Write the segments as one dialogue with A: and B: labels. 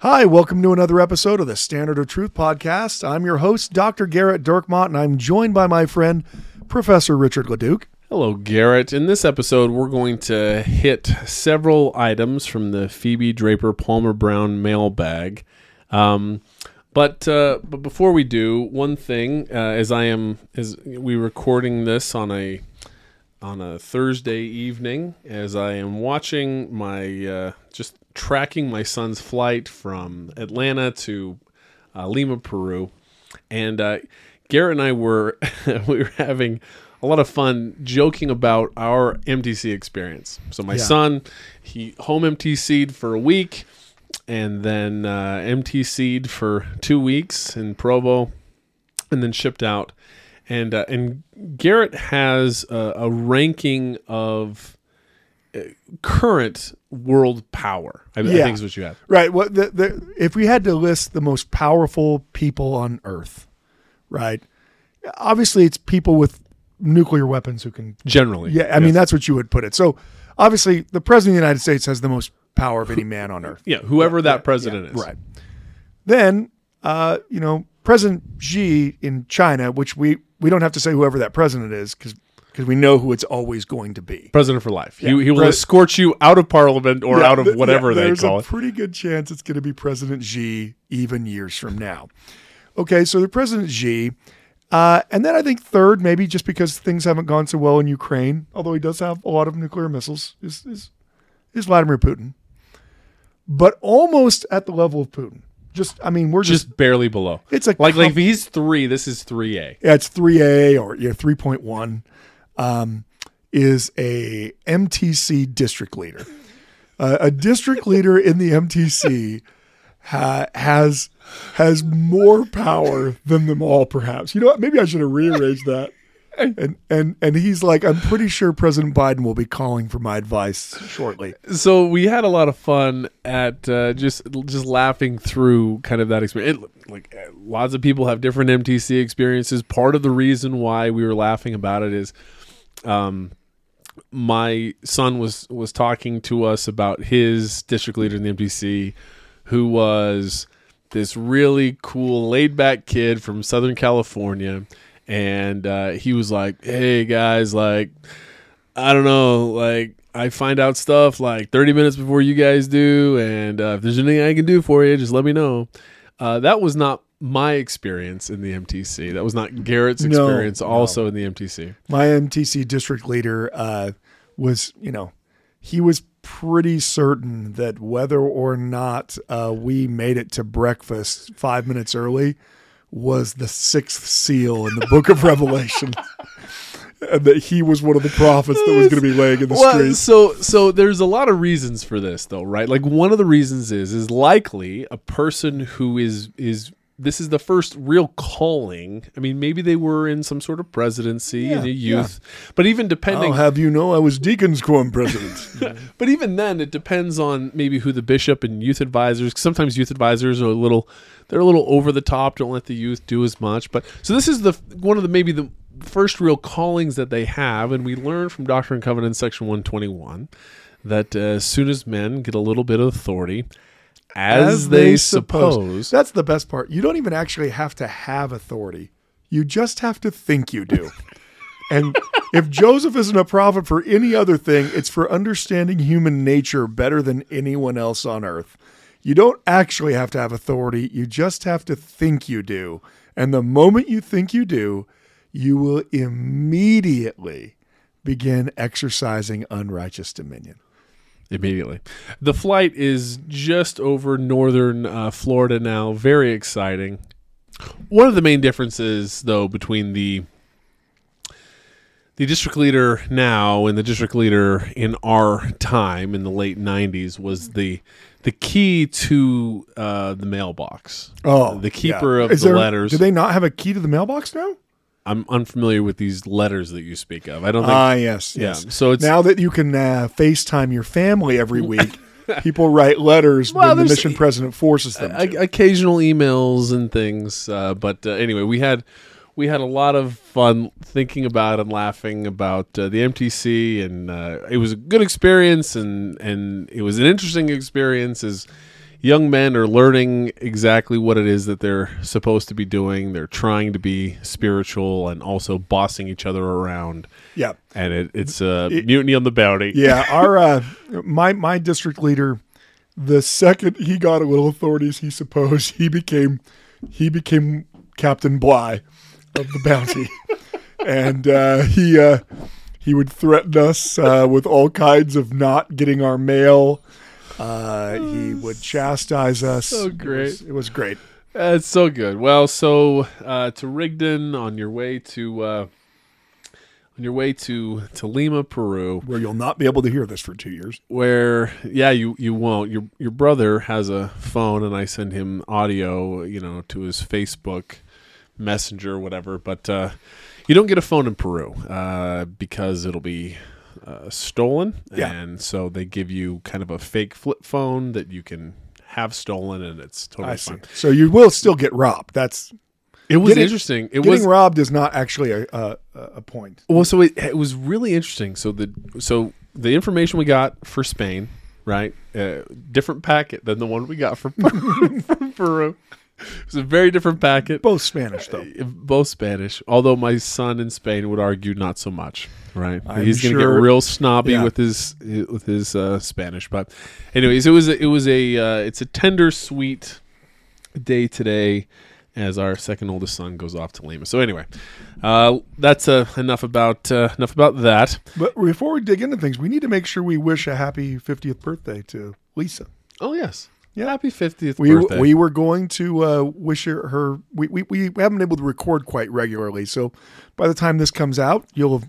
A: Hi, welcome to another episode of the Standard of Truth podcast. I'm your host, Dr. Gerrit Dirkmaat, and I'm joined by my friend, Professor Richard Leduc.
B: Hello, Gerrit. In this episode, we're going to hit several items from the Phoebe Draper Palmer Brown mailbag. Um, but uh, but before we do, one thing, uh, as I am, as we recording this on a on a Thursday evening, as I am watching my uh, just tracking my son's flight from Atlanta to uh, Lima, Peru, and uh, Gerrit and I were we were having a lot of fun joking about our MTC experience. So my
A: Yeah.
B: son, he home MTC'd for a week, and then uh, MTC'd for two weeks in Provo, and then shipped out. And uh, and Gerrit has a, a ranking of uh, current world power. I, I
A: Yeah.
B: think is what you have.
A: Right. What the, the if we had to list the most powerful people on Earth, right? Obviously, it's people with nuclear weapons who can.
B: Generally,
A: Yeah, I mean that's what you would put it. So, obviously, the president of the United States has the most power of any man on Earth.
B: yeah, whoever that president is,
A: Right. Then, uh, you know, President Xi in China, which we we don't have to say whoever that president is because because we know who it's always going to be.
B: President for life.
A: Yeah.
B: He, he will
A: Pre-
B: escort you out of Parliament or
A: Yeah,
B: out of whatever
A: yeah,
B: they
A: there's
B: call
A: a
B: it.
A: pretty good chance it's going to be President Xi even years from now. Okay, so the President Xi, uh, and then I think third, maybe just because things haven't gone so well in Ukraine, although he does have a lot of nuclear missiles, is is, is Vladimir Putin, but almost at the level of Putin. Just, I mean, we're just,
B: Just barely below.
A: it's a
B: Like like if he's three, this is three A.
A: yeah, it's three A or yeah, three point one, um, is a MTC district leader. Uh, a district leader in the MTC ha- has has more power than them all. Perhaps you know what? Maybe I should have rearranged that. And and and he's like, I'm pretty sure President Biden will be calling for my advice shortly.
B: So we had a lot of fun at uh, just just laughing through kind of that experience. It, like uh, lots of people have different MTC experiences. Part of the reason why we were laughing about it is, um, my son was was talking to us about his district leader in the MTC, who was this really cool, laid back kid from Southern California, and uh, he was like, "Hey guys, like." I don't know, like I find out stuff like 30 minutes before you guys do, and uh, if there's anything I can do for you, just let me know. Uh, that was not my experience in the MTC. That was not
A: Gerrit's
B: experience,
A: no.
B: also in the MTC.
A: my MTC district leader uh, was, you know, he was pretty certain that whether or not uh, we made it to breakfast five minutes early was the sixth seal in the book of Revelation. And that he was one of the prophets that was going to be laying in the
B: Well,
A: streets.
B: so so there's a lot of reasons for this, though, right? Like one of the reasons is is likely a person who is is this is the first real calling. I mean, maybe they were in some sort of presidency
A: Yeah,
B: in a
A: yeah.
B: youth, but even depending
A: I'll have you know I was Deacon's Quorum president.
B: But even then, it depends on maybe who the bishop and youth advisors. Sometimes youth advisors are a little, they're a little over the top. Don't let the youth do as much. But so this is the one of the maybe the first real callings that they have, and we learn from Doctrine and Covenants section one twenty one that uh, as soon as men get a little bit of authority, as, they, suppose,
A: That's the best part. You don't even actually have to have authority. You just have to think you do. and if Joseph isn't a prophet for any other thing, it's for understanding human nature better than anyone else on earth. You don't actually have to have authority. You just have to think you do. And the moment you think you do, you will immediately begin exercising unrighteous dominion.
B: Immediately. The flight is just over northern uh, Florida now. Very exciting. One of the main differences, though, between the the district leader now and the district leader in our time in the late '90s was the the key to uh, the mailbox.
A: Oh,
B: the keeper
A: yeah.
B: of
A: Is
B: the
A: there-
B: letters.
A: Do they not have a key to the mailbox now?
B: I'm unfamiliar with these letters that you speak of. I don't think.
A: Ah, yes,
B: yeah.
A: yes.
B: So it's
A: now that you can uh, FaceTime your family every week, people write letters
B: Well,
A: when the mission president forces them
B: o- occasional emails and things. Uh, but uh, anyway, we had we had a lot of fun thinking about and laughing about uh, the MTC, and uh, it was a good experience, and and it was an interesting experience as young men are learning exactly what it is that they're supposed to be doing. They're trying to be spiritual and also bossing each other around.
A: yeah,
B: And it, it's a mutiny on the bounty.
A: yeah. Our uh, my my district leader, the second he got a little authorities, he supposed he became he became Captain Bligh of the bounty, and uh, he uh, he would threaten us uh, with all kinds of not getting our mail. Uh, he would chastise us.
B: So
A: It
B: great.
A: was- It was great.
B: That's so good. Well, so uh, to Rigdon on your way to uh, on your way to to Lima, Peru,
A: Where you'll not be able to hear this for two years.
B: where yeah, you you won't. Your your brother has a phone, and I send him audio, you know, to his Facebook Messenger, whatever. But uh, you don't get a phone in Peru uh, because it'll be uh, stolen,
A: Yeah.
B: and so they give you kind of a fake flip phone that you can have stolen, and it's totally
A: I see.
B: fine.
A: So you will still get robbed. That's
B: It was
A: Getting-
B: interesting. It
A: getting
B: was
A: robbed is not actually a a, a point.
B: Well, so it, it was really interesting. So the so the information we got for Spain, right? Uh, different packet than the one we got for Peru. from Peru. It was a very different packet.
A: Both Spanish though.
B: Uh, Both Spanish, although my son in Spain would argue not so much. Right,
A: I'm
B: he's going to
A: sure-
B: get real snobby
A: yeah.
B: with his with his uh, Spanish. But, anyways, it was a, it was a uh, it's a tender sweet day today as our second oldest son goes off to Lima. So anyway, uh, that's uh, enough about uh, enough about that.
A: But before we dig into things, we need to make sure we wish a happy 50th birthday to Lisa.
B: Oh yes,
A: Yeah.
B: happy fiftieth
A: We
B: birthday.
A: we were going to uh, wish her. her we, we we haven't been able to record quite regularly, so by the time this comes out, you'll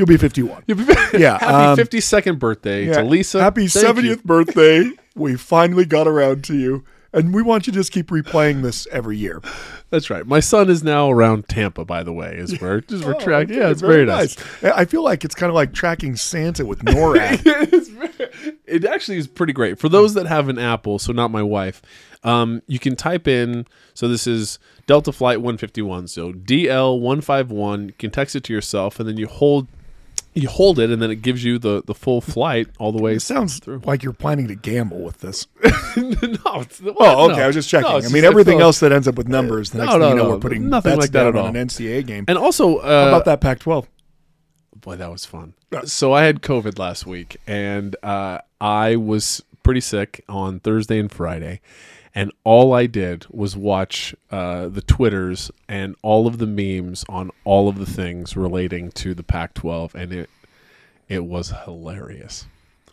A: you'll be 51. Yeah,
B: happy
A: um,
B: fifty second birthday
A: Yeah.
B: to Lisa.
A: Happy
B: Thank you.
A: 70th birthday. We finally got around to you. And we want you to just keep replaying this every year.
B: That's right. My son is now around Tampa. By the way, is where just we're
A: Oh,
B: tracking.
A: okay,
B: Yeah, it's very, nice.
A: I feel like it's kind of like tracking Santa with NORAD.
B: Very- it actually is pretty great for those that have an Apple. So not my wife. Um, you can type in. So this is Delta Flight 151. So DL 151. You can text it to yourself, and then you hold. You hold it, and then it gives you the, the full flight all the way.
A: It sounds like you're planning to gamble with this.
B: no, it's,
A: Oh, okay. I was just checking.
B: No,
A: I mean, everything
B: like,
A: else that ends up with numbers, the next
B: No,
A: thing you know,
B: no,
A: we're putting
B: nothing like that at
A: on
B: all.
A: an NCAA game.
B: And also, uh,
A: How about that Pac-12?
B: Boy, that was fun. So I had COVID last week, and uh, I was pretty sick on Thursday and Friday, and all I did was watch uh, the twitters and all of the memes on all of the things relating to the Pac-12, and it it was hilarious.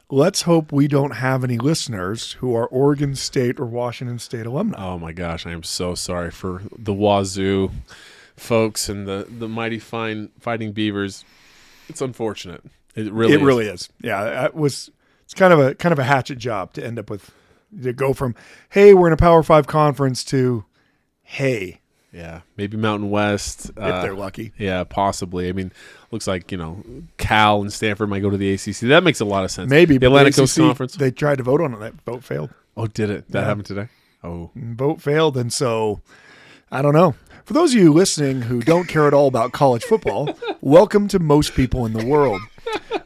A: Let's hope we don't have any listeners who are Oregon State or Washington State alumni.
B: Oh my gosh, I am so sorry for the Wazoo folks and the the mighty fine Fighting Beavers. It's unfortunate. It really,
A: it
B: is.
A: really is. Yeah, it was. It's kind of a kind of a hatchet job to end up with to go from hey we're in a Power Five conference to hey
B: Yeah, maybe Mountain West.
A: if
B: uh,
A: they're lucky.
B: Yeah, possibly. I mean, looks like you know Cal and Stanford might go to the ACC. That makes a lot of sense.
A: Maybe
B: the Atlantic Coast
A: ACC
B: Conference.
A: They tried to vote on it. That vote failed.
B: oh, did it? That
A: Yeah.
B: happened today. Oh,
A: Vote failed, and so I don't know. For those of you listening who don't care at all about college football, welcome to most people in the world.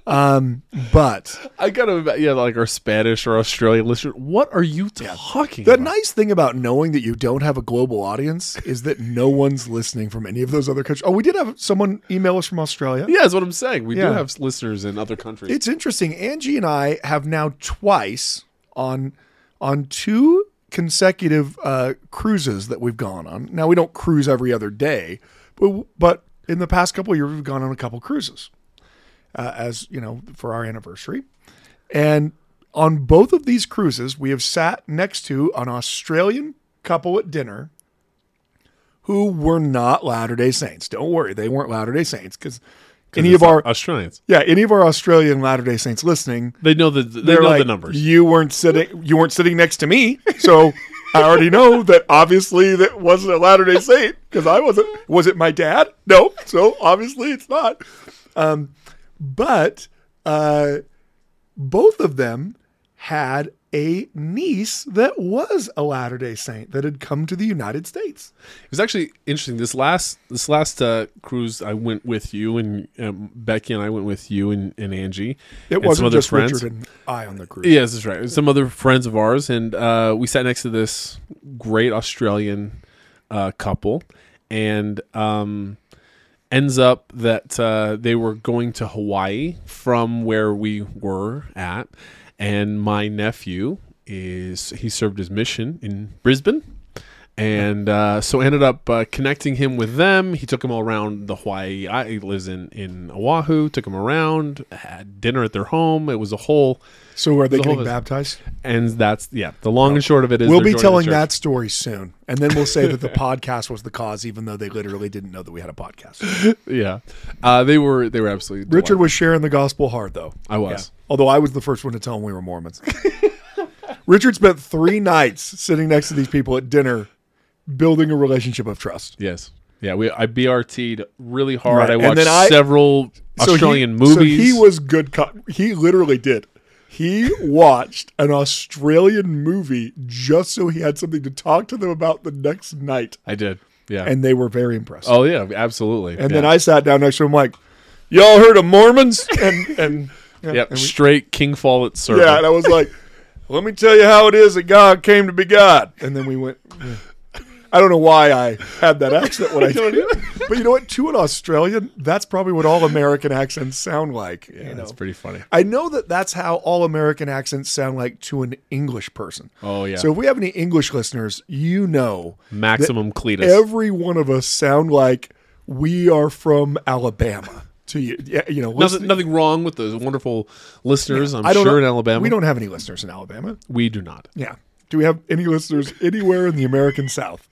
A: Um, but
B: I gotta yeah, like our Spanish or Australian listener. What are you talking
A: the
B: about?
A: nice thing about knowing that you don't have a global audience is that no one's listening from any of those other countries. Oh, we did have someone email us from Australia.
B: yeah, that's what I'm saying. We
A: Yeah.
B: do have listeners in other countries.
A: It's interesting. Angie and I have now twice on on two consecutive uh, cruises that we've gone on. Now we don't cruise every other day, but but in the past couple of years we've gone on a couple cruises, uh, as you know, for our anniversary, and on both of these cruises we have sat next to an Australian couple at dinner. Who were not Latter Day Saints? Don't worry, they weren't Latter Day Saints because any of our
B: Australians,
A: yeah, any of our Australian Latter Day Saints listening,
B: they know the they know
A: like,
B: the numbers.
A: You weren't sitting. You weren't sitting next to me, so I already know that obviously that wasn't a Latter Day Saint because I wasn't. Was it my dad? No. So obviously it's not. Um, but uh, both of them had a niece that was a Latter Day Saint that had come to the United States.
B: It was actually interesting. This last this last uh, cruise, I went with you and um, Becky, and I went with you and, and Angie.
A: It
B: and
A: wasn't
B: other
A: just
B: friends.
A: Richard and I on the cruise.
B: Yes, that's right. Some other friends of ours, and uh, we sat next to this great Australian uh, couple, and um, ends up that uh, they were going to Hawaii from where we were at, and my nephew is he served his mission in Brisbane. And uh, so ended up uh, connecting him with them. He took him all around the Hawaii. I, he lives in in Oahu. Took him around. Had dinner at their home. It was a whole
A: So are they
B: whole
A: getting baptized?
B: and that's yeah. The long and short of it is
A: We'll be telling that story soon, and then we'll say that the podcast was the cause, even though they literally didn't know that we had a podcast.
B: Yeah, uh, they were they were absolutely
A: Richard was sharing the gospel hard, though.
B: I was.
A: Although I was the first one to tell him we were Mormons. Richard spent three nights sitting next to these people at dinner, building a relationship of trust.
B: Yes. Yeah, we I BRT'd really hard.
A: Right,
B: I watched
A: I-
B: several
A: So he-
B: Australian
A: So
B: movies.
A: he was good. He literally did. He watched an Australian movie just so he had something to talk to them about the next night,
B: I did. Yeah.
A: and they were very impressed.
B: oh yeah, absolutely.
A: And
B: yeah.
A: then I sat down next to him, like, "Y'all heard of Mormons?" And and yeah,
B: Yep,
A: and we-
B: straight King Follett sermon.
A: yeah, and I was like, "Let me tell you how it is that God came to be God." And then we went. yeah. I don't know why I had that accent when I did, but you know what? To an Australian, that's probably what all American accents sound like.
B: yeah,
A: you know?
B: that's pretty funny.
A: I know that that's how all American accents sound like to an English person.
B: Oh yeah.
A: So if we have any English listeners, you know
B: Maximum Cletus.
A: every one of us sound like we are from Alabama. To you, yeah, you know,
B: nothing, nothing wrong with those wonderful listeners. I'm
A: I don't
B: sure
A: know-
B: in Alabama.
A: We don't have any listeners in Alabama.
B: We do not.
A: Yeah. Do we have any listeners anywhere in the American South?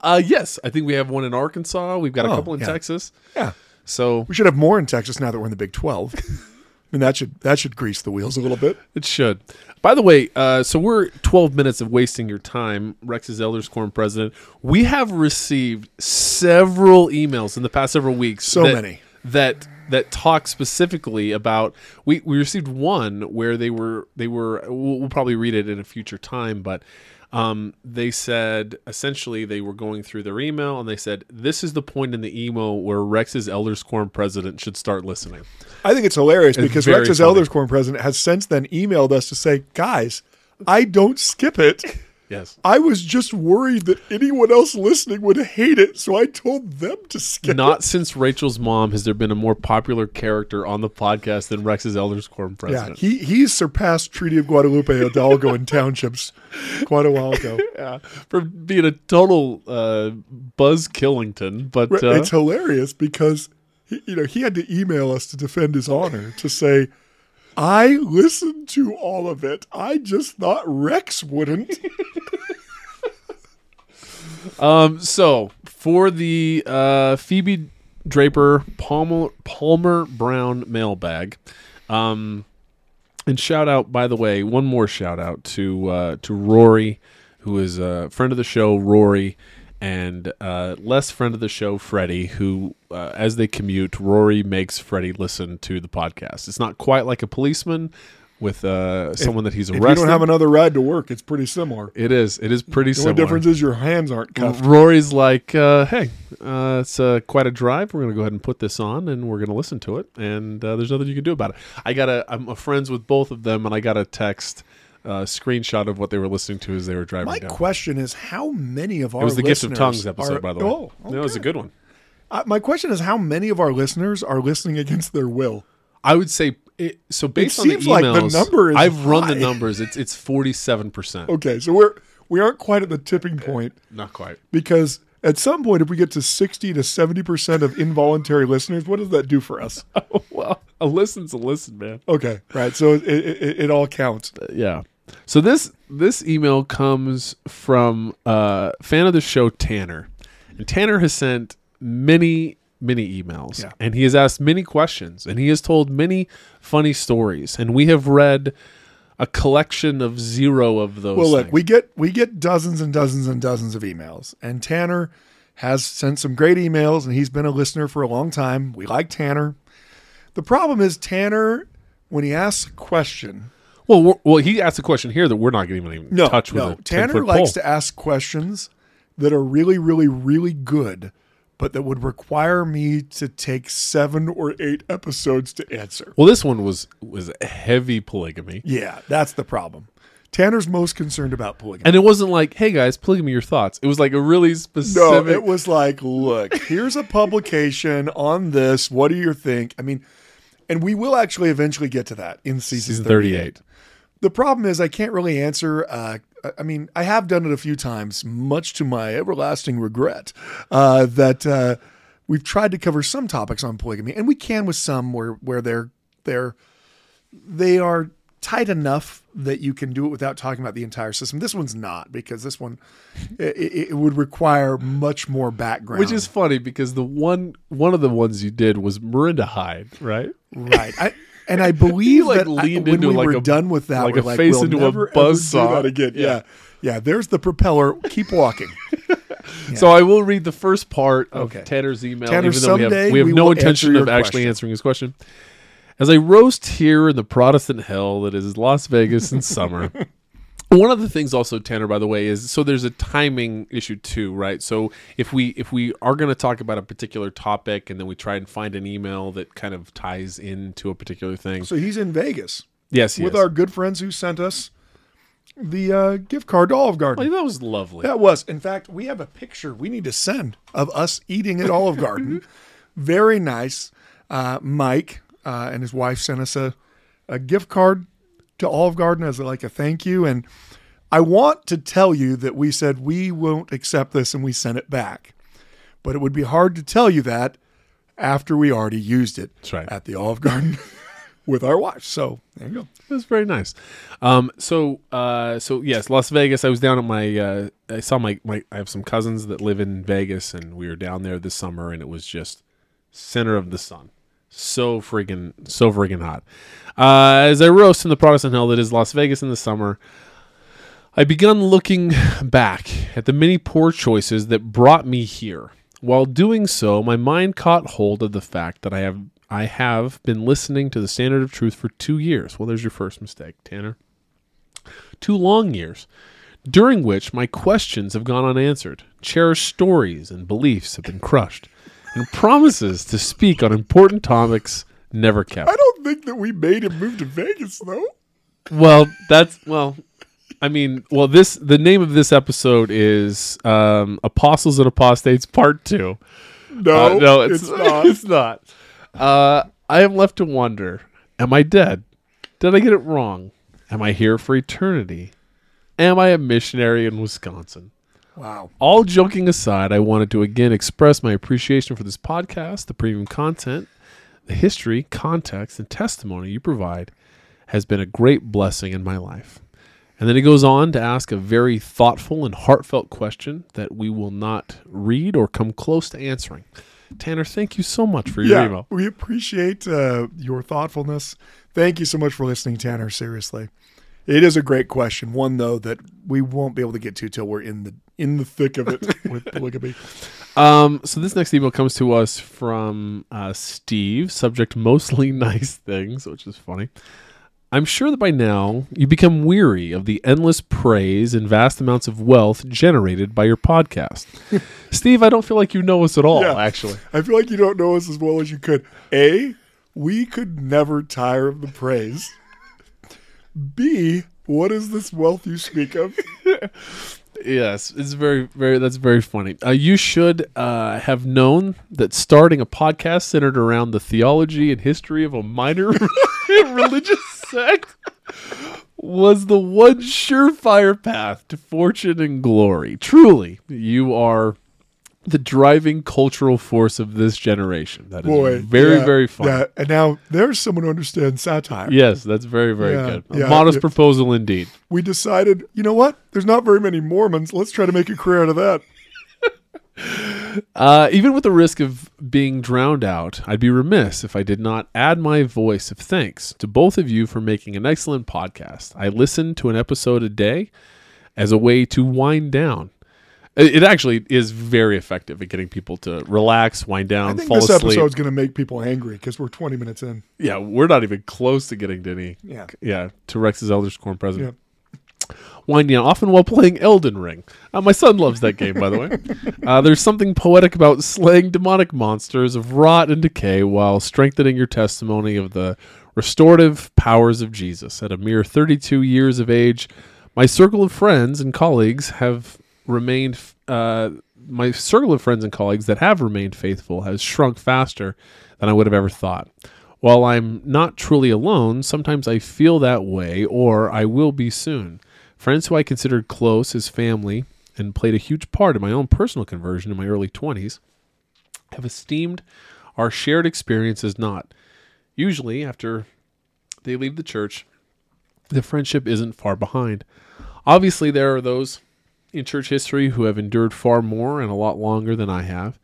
B: Uh, yes, I think we have one in Arkansas. We've got a
A: Oh,
B: couple in
A: yeah.
B: Texas.
A: Yeah.
B: So
A: We should have more in Texas now that we're in the Big Twelve. I mean, that should that should grease the wheels a little bit.
B: It should. By the way, uh, so we're 12 minutes of wasting your time. Rex's Elders Quorum president. We have received several emails in the past several weeks.
A: So
B: that-
A: many.
B: that that talk specifically about. We we received one where they were they were. We'll, we'll probably read it in a future time, but. Um, they said essentially they were going through their email and they said this is the point in the email where Rex's Elders Quorum president should start listening.
A: I think it's hilarious because Rex's
B: funny.
A: Elders Quorum president has since then emailed us to say, guys, I don't skip it.
B: Yes.
A: I was just worried that anyone else listening would hate it, so I told them to skip
B: Not since Rachel's mom has there been a more popular character on the podcast than Rex's Elders Quorum
A: it. Yeah,
B: president.
A: he he's surpassed Treaty of Guadalupe Hidalgo and townships quite a while ago.
B: Yeah, for being a total uh, Buzz Killington, but uh,
A: it's hilarious because he, you know he had to email us to defend his honor to say, "I listened to all of it. I just thought Rex wouldn't."
B: um, so for the uh, Phoebe Draper Palmer Palmer Brown mailbag, um, and shout out by the way, one more shout out to uh, to Rory, who is a friend of the show, Rory. And uh, less friend of the show, Freddie, who, uh, as they commute, Rory makes Freddie listen to the podcast. It's not quite like a policeman with uh, someone that he's
A: If
B: arrested.
A: you don't have another ride to work, it's pretty similar.
B: It is. It is pretty similar.
A: The
B: similar.
A: only difference is your hands aren't cuffed.
B: Rory's like, uh, "Hey, uh, it's uh, quite a drive. We're going to go ahead and put this on, and we're going to listen to it. And uh, there's nothing you can do about it." I got a. I'm friends with both of them, and I got a text uh, screenshot of what they were listening to as they were driving
A: My
B: down.
A: question is, how many of our
B: it was the Gift of
A: listeners
B: Tongues episode,
A: are-
B: by the way.
A: Oh,
B: That was a good one.
A: Uh, my question is, how many of our listeners are listening against their will?
B: I would say it, so. Based on the
A: seems like the
B: emails,
A: number
B: I've run the numbers. It's it's 47 percent.
A: Okay, so we're we aren't quite at the tipping point
B: Not quite.
A: because at some point, if we get to sixty to seventy percent of involuntary listeners, what does that do for us?
B: well, a listen's a listen, man.
A: Okay, right. So it, it, it, it all counts.
B: yeah. So this this email comes from uh, fan of the show Tanner, and Tanner has sent many many emails
A: Yeah.
B: and he has asked many questions and he has told many funny stories and we have read a collection of zero of those.
A: Well, look,
B: things.
A: we get we get dozens and dozens and dozens of emails, and Tanner has sent some great emails, and he's been a listener for a long time. We like Tanner. The problem is Tanner, when he asks a question,
B: well, well, he asked a question here that we're not going to even
A: no,
B: touch with
A: no,
B: a 10
A: Tanner likes
B: pole.
A: to ask questions that are really, really, really good, but that would require me to take seven or eight episodes to answer.
B: Well, this one was was heavy polygamy.
A: Yeah, that's the problem. Tanner's most concerned about polygamy.
B: And it wasn't like, "Hey guys, polygamy your thoughts." It was like a really specific No,
A: it was like, look, here's a publication on this. What do you think? I mean, and we will actually eventually get to that in season,
B: season
A: 38.
B: 38.
A: The problem is I can't really answer. Uh, I mean, I have done it a few times, much to my everlasting regret, uh, that uh, we've tried to cover some topics on polygamy, and we can with some where where they're they're they are tight enough that you can do it without talking about the entire system. This one's not because this one it, it would require much more background.
B: Which is funny because the one one of the ones you did was Marinda Hyde, right?
A: right. I, and I believe
B: like,
A: that uh,
B: I-
A: when
B: into
A: we
B: like
A: were
B: a-
A: done with that,
B: like
A: we're
B: a
A: like,
B: face
A: we'll
B: into a
A: never, ever
B: buzzsaw.
A: do that again.
B: Yeah.
A: Yeah. yeah, There's the propeller. Keep walking.
B: So I will read the first part of
A: Okay.
B: Tanner's email,
A: Tanner,
B: even though we have, we have
A: we
B: no intention of actually
A: question.
B: answering his question. As I roast here in the Protestant hell that is Las Vegas in summer. One of the things also, Tanner, by the way, is so there's a timing issue too, right? So if we if we are going to talk about a particular topic and then we try and find an email that kind of ties into a particular thing,
A: So he's in Vegas
B: yes, he
A: with
B: is.
A: our good friends who sent us the uh, gift card to Olive Garden.
B: Like, that was lovely.
A: That was, in fact, we have a picture we need to send of us eating at Olive Garden. Very nice. Uh, Mike uh, and his wife sent us a, a gift card to Olive Garden as like a thank you. And I want to tell you that we said we won't accept this and we sent it back. But it would be hard to tell you that after we already used it
B: That's right.
A: at the Olive Garden with our watch. So there you go.
B: Was very nice. Um, so, uh, so yes, Las Vegas. I was down at my. Uh, I saw my, my. I have some cousins that live in Vegas, and we were down there this summer, and it was just center of the sun. So friggin', so friggin' hot. Uh, as I roast in the Protestant hell that is Las Vegas in the summer, I begun looking back at the many poor choices that brought me here. While doing so, my mind caught hold of the fact that I have I have been listening to the Standard of Truth for two years. Well, there's your first mistake, Tanner. Two long years, during which my questions have gone unanswered, cherished stories and beliefs have been crushed, and promises to speak on important topics never kept.
A: I don't think that we made him move to Vegas, though.
B: Well, that's well. I mean, well, this the name of this episode is um, "Apostles and Apostates Part 2.
A: No,
B: Uh, no, it's,
A: it's not.
B: It's not. Uh, I am left to wonder: Am I dead? Did I get it wrong? Am I here for eternity? Am I a missionary in Wisconsin?
A: Wow.
B: All joking aside, I wanted to again express my appreciation for this podcast, the premium content, the history, context, and testimony you provide has been a great blessing in my life. And then he goes on to ask a very thoughtful and heartfelt question that we will not read or come close to answering. Tanner, thank you so much for your
A: yeah,
B: email.
A: we appreciate uh, your thoughtfulness. Thank you so much for listening, Tanner. Seriously, it is a great question. One though that we won't be able to get to till we're in the in the thick of it with polygamy.
B: Um, so this next email comes to us from uh, Steve. Subject mostly nice things, which is funny. I'm sure that by now you become weary of the endless praise and vast amounts of wealth generated by your podcast. Steve, I don't feel like you know us at all,
A: Yeah.
B: actually.
A: I feel like you don't know us as well as you could. A, we could never tire of the praise. B, what is this wealth you speak of?
B: Yes, it's very, very. That's very funny. Uh, you should uh, have known that starting a podcast centered around the theology and history of a minor religious sect was the one surefire path to fortune and glory. Truly, you are the driving cultural force of this generation. That is
A: Boy,
B: very,
A: yeah,
B: very funny.
A: Yeah, and now there's someone who understands satire.
B: Yes, that's very, very
A: Yeah,
B: good. A
A: yeah,
B: modest proposal indeed.
A: We decided, you know what? There's not very many Mormons. Let's try to make a career out of that.
B: Uh, even with the risk of being drowned out, I'd be remiss if I did not add my voice of thanks to both of you for making an excellent podcast. I listen to an episode a day as a way to wind down. It actually is very effective at getting people to relax, wind down,
A: I think
B: fall
A: this
B: asleep.
A: episode's going to make people angry because we're 20 minutes in.
B: Yeah, we're not even close to getting to any.
A: Yeah.
B: Yeah, to Rex's Elder Quorum present.
A: Yeah.
B: Winding down, often while playing Elden Ring. Uh, my son loves that game, by the way. Uh, there's something poetic about slaying demonic monsters of rot and decay while strengthening your testimony of the restorative powers of Jesus. At a mere 32 years of age, my circle of friends and colleagues have remained. Uh, my circle of friends and colleagues that have remained faithful has shrunk faster than I would have ever thought. While I'm not truly alone, sometimes I feel that way, or I will be soon. Friends who I considered close as family and played a huge part in my own personal conversion in my early 20s have esteemed our shared experience as not. Usually, after they leave the church, the friendship isn't far behind. Obviously, there are those in church history who have endured far more and a lot longer than I have.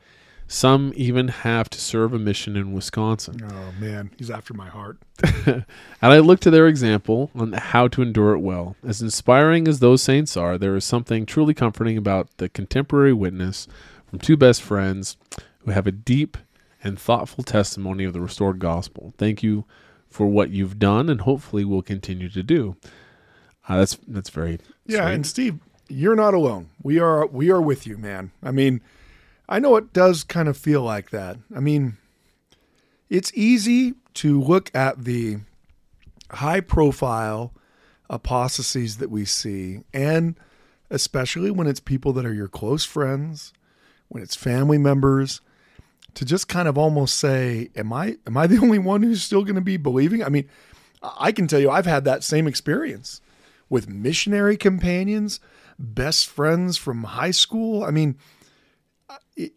B: Some even have to serve a mission in Wisconsin.
A: Oh, man. He's after my heart.
B: And I look to their example on how to endure it well. As inspiring as those saints are, there is something truly comforting about the contemporary witness from two best friends who have a deep and thoughtful testimony of the restored gospel. Thank you for what you've done and hopefully will continue to do. Uh, that's that's very
A: Yeah,
B: sweet.
A: and Steve, you're not alone. We are we are with you, man. I mean, I know it does kind of feel like that. I mean, it's easy to look at the high profile apostasies that we see and especially when it's people that are your close friends, when it's family members, to just kind of almost say, am I am I the only one who's still going to be believing? I mean, I can tell you I've had that same experience with missionary companions, best friends from high school. I mean,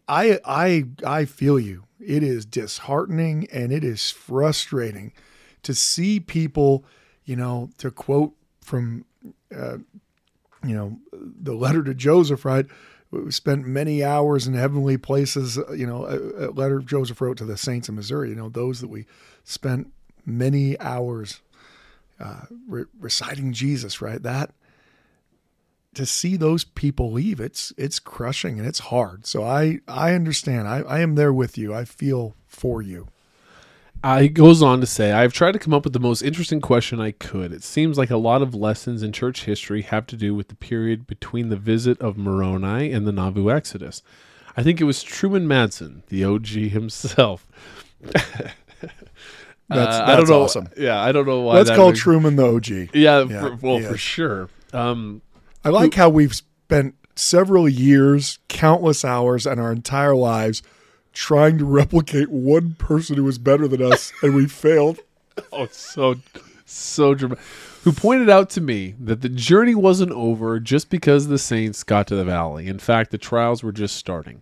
A: I I I feel you. It is disheartening and it is frustrating to see people, you know, to quote from uh, you know, the letter to Joseph, right? We spent many hours in heavenly places, you know, a, a letter Joseph wrote to the saints of Missouri, you know, those that we spent many hours uh, re- reciting Jesus, right? That to see those people leave, it's it's crushing and it's hard. So I I understand. I, I am there with you. I feel for you.
B: Uh, he goes on to say, I've tried to come up with the most interesting question I could. It seems like a lot of lessons in church history have to do with the period between the visit of Moroni and the Nauvoo Exodus. I think it was Truman Madsen, the OG himself.
A: That's,
B: Uh, I don't know.
A: awesome.
B: Yeah, I don't know why.
A: Let's call
B: makes-
A: Truman the OG.
B: Yeah,
A: Yeah,
B: for, well, for sure. Um,
A: I like how we've spent several years, countless hours, and our entire lives trying to replicate one person who was better than us, and we failed.
B: Oh, it's so so dramatic. Who pointed out to me that the journey wasn't over just because the Saints got to the valley. In fact, the trials were just starting.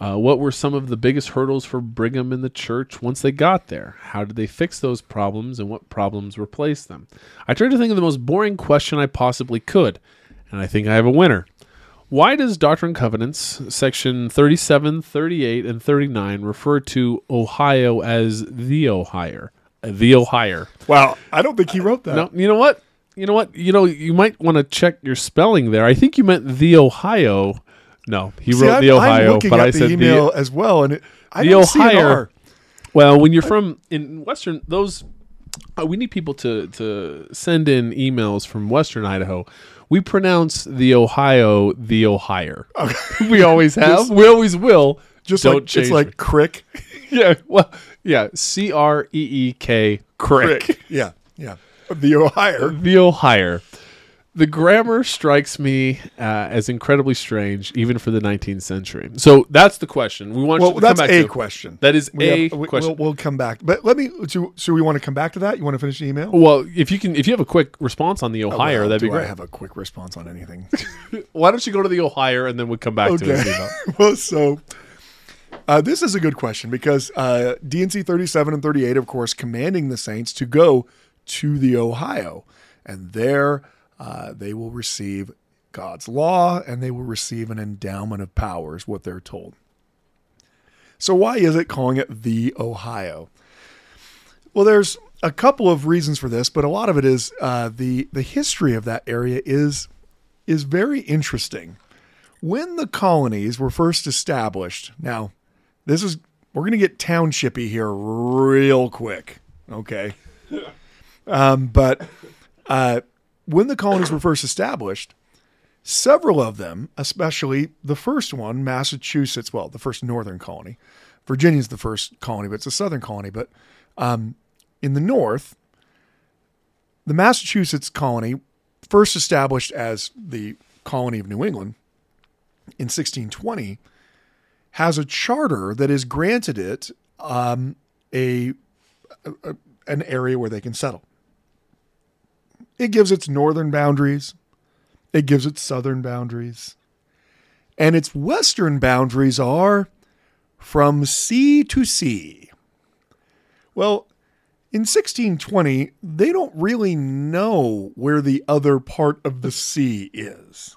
B: Uh, what were some of the biggest hurdles for Brigham and the church once they got there? How did they fix those problems and what problems replaced them? I tried to think of the most boring question I possibly could, and I think I have a winner. Why does Doctrine and Covenants, section 37, 38, and 39, refer to Ohio as the Ohio? Uh, The Ohio.
A: Wow, I don't think he wrote that.
B: No, you know what? You know what? You know, you might want to check your spelling there. I think you meant the Ohio. No, he
A: See,
B: wrote
A: I'm,
B: the Ohio, but I
A: the
B: said
A: email
B: the.
A: as well, and it, I
B: the
A: don't see an
B: Ohio. Well, when you're from in Western, those uh, we need people to to send in emails from Western Idaho. We pronounce the Ohio the Ohio. we always have. we always will.
A: Just
B: Don't
A: like
B: change
A: it's like crick.
B: yeah. Well, yeah. C R E E K crick.
A: yeah, yeah. The Ohio.
B: The Ohio. The grammar strikes me uh, as incredibly strange, even for the 19th century. So that's the question. We want
A: Well,
B: to
A: that's
B: come back
A: a
B: to.
A: question.
B: That is
A: We
B: a
A: have- we,
B: question.
A: We'll, we'll come back, but let me. So, so we want to come back to that. You want to finish the email?
B: Well, if you can, if you have a quick response on the Ohio,
A: Well,
B: that'd be
A: great. I have a quick response on anything?
B: Why don't you go to the Ohio and then we'll come back to this email.
A: well, so uh, this is a good question because uh, D&C 37 and 38, of course, commanding the saints to go to the Ohio, and there uh, they will receive God's law and they will receive an endowment of powers, what they're told. So why is it calling it the Ohio? Well, there's a couple of reasons for this, but a lot of it is uh, the the history of that area is is very interesting. When the colonies were first established, now this is we're going to get townshipy here real quick, okay? Um, but uh, when the colonies were first established, several of them, especially the first one, Massachusetts, well, the first northern colony, Virginia's the first colony, but it's a southern colony. But um, in the north, the Massachusetts colony, first established as the colony of New England in 1620, has a charter that has granted it um, a, a an area where they can settle. It gives its northern boundaries, it gives its southern boundaries, and its western boundaries are from sea to sea. Well, in 1620, they don't really know where the other part of the sea is.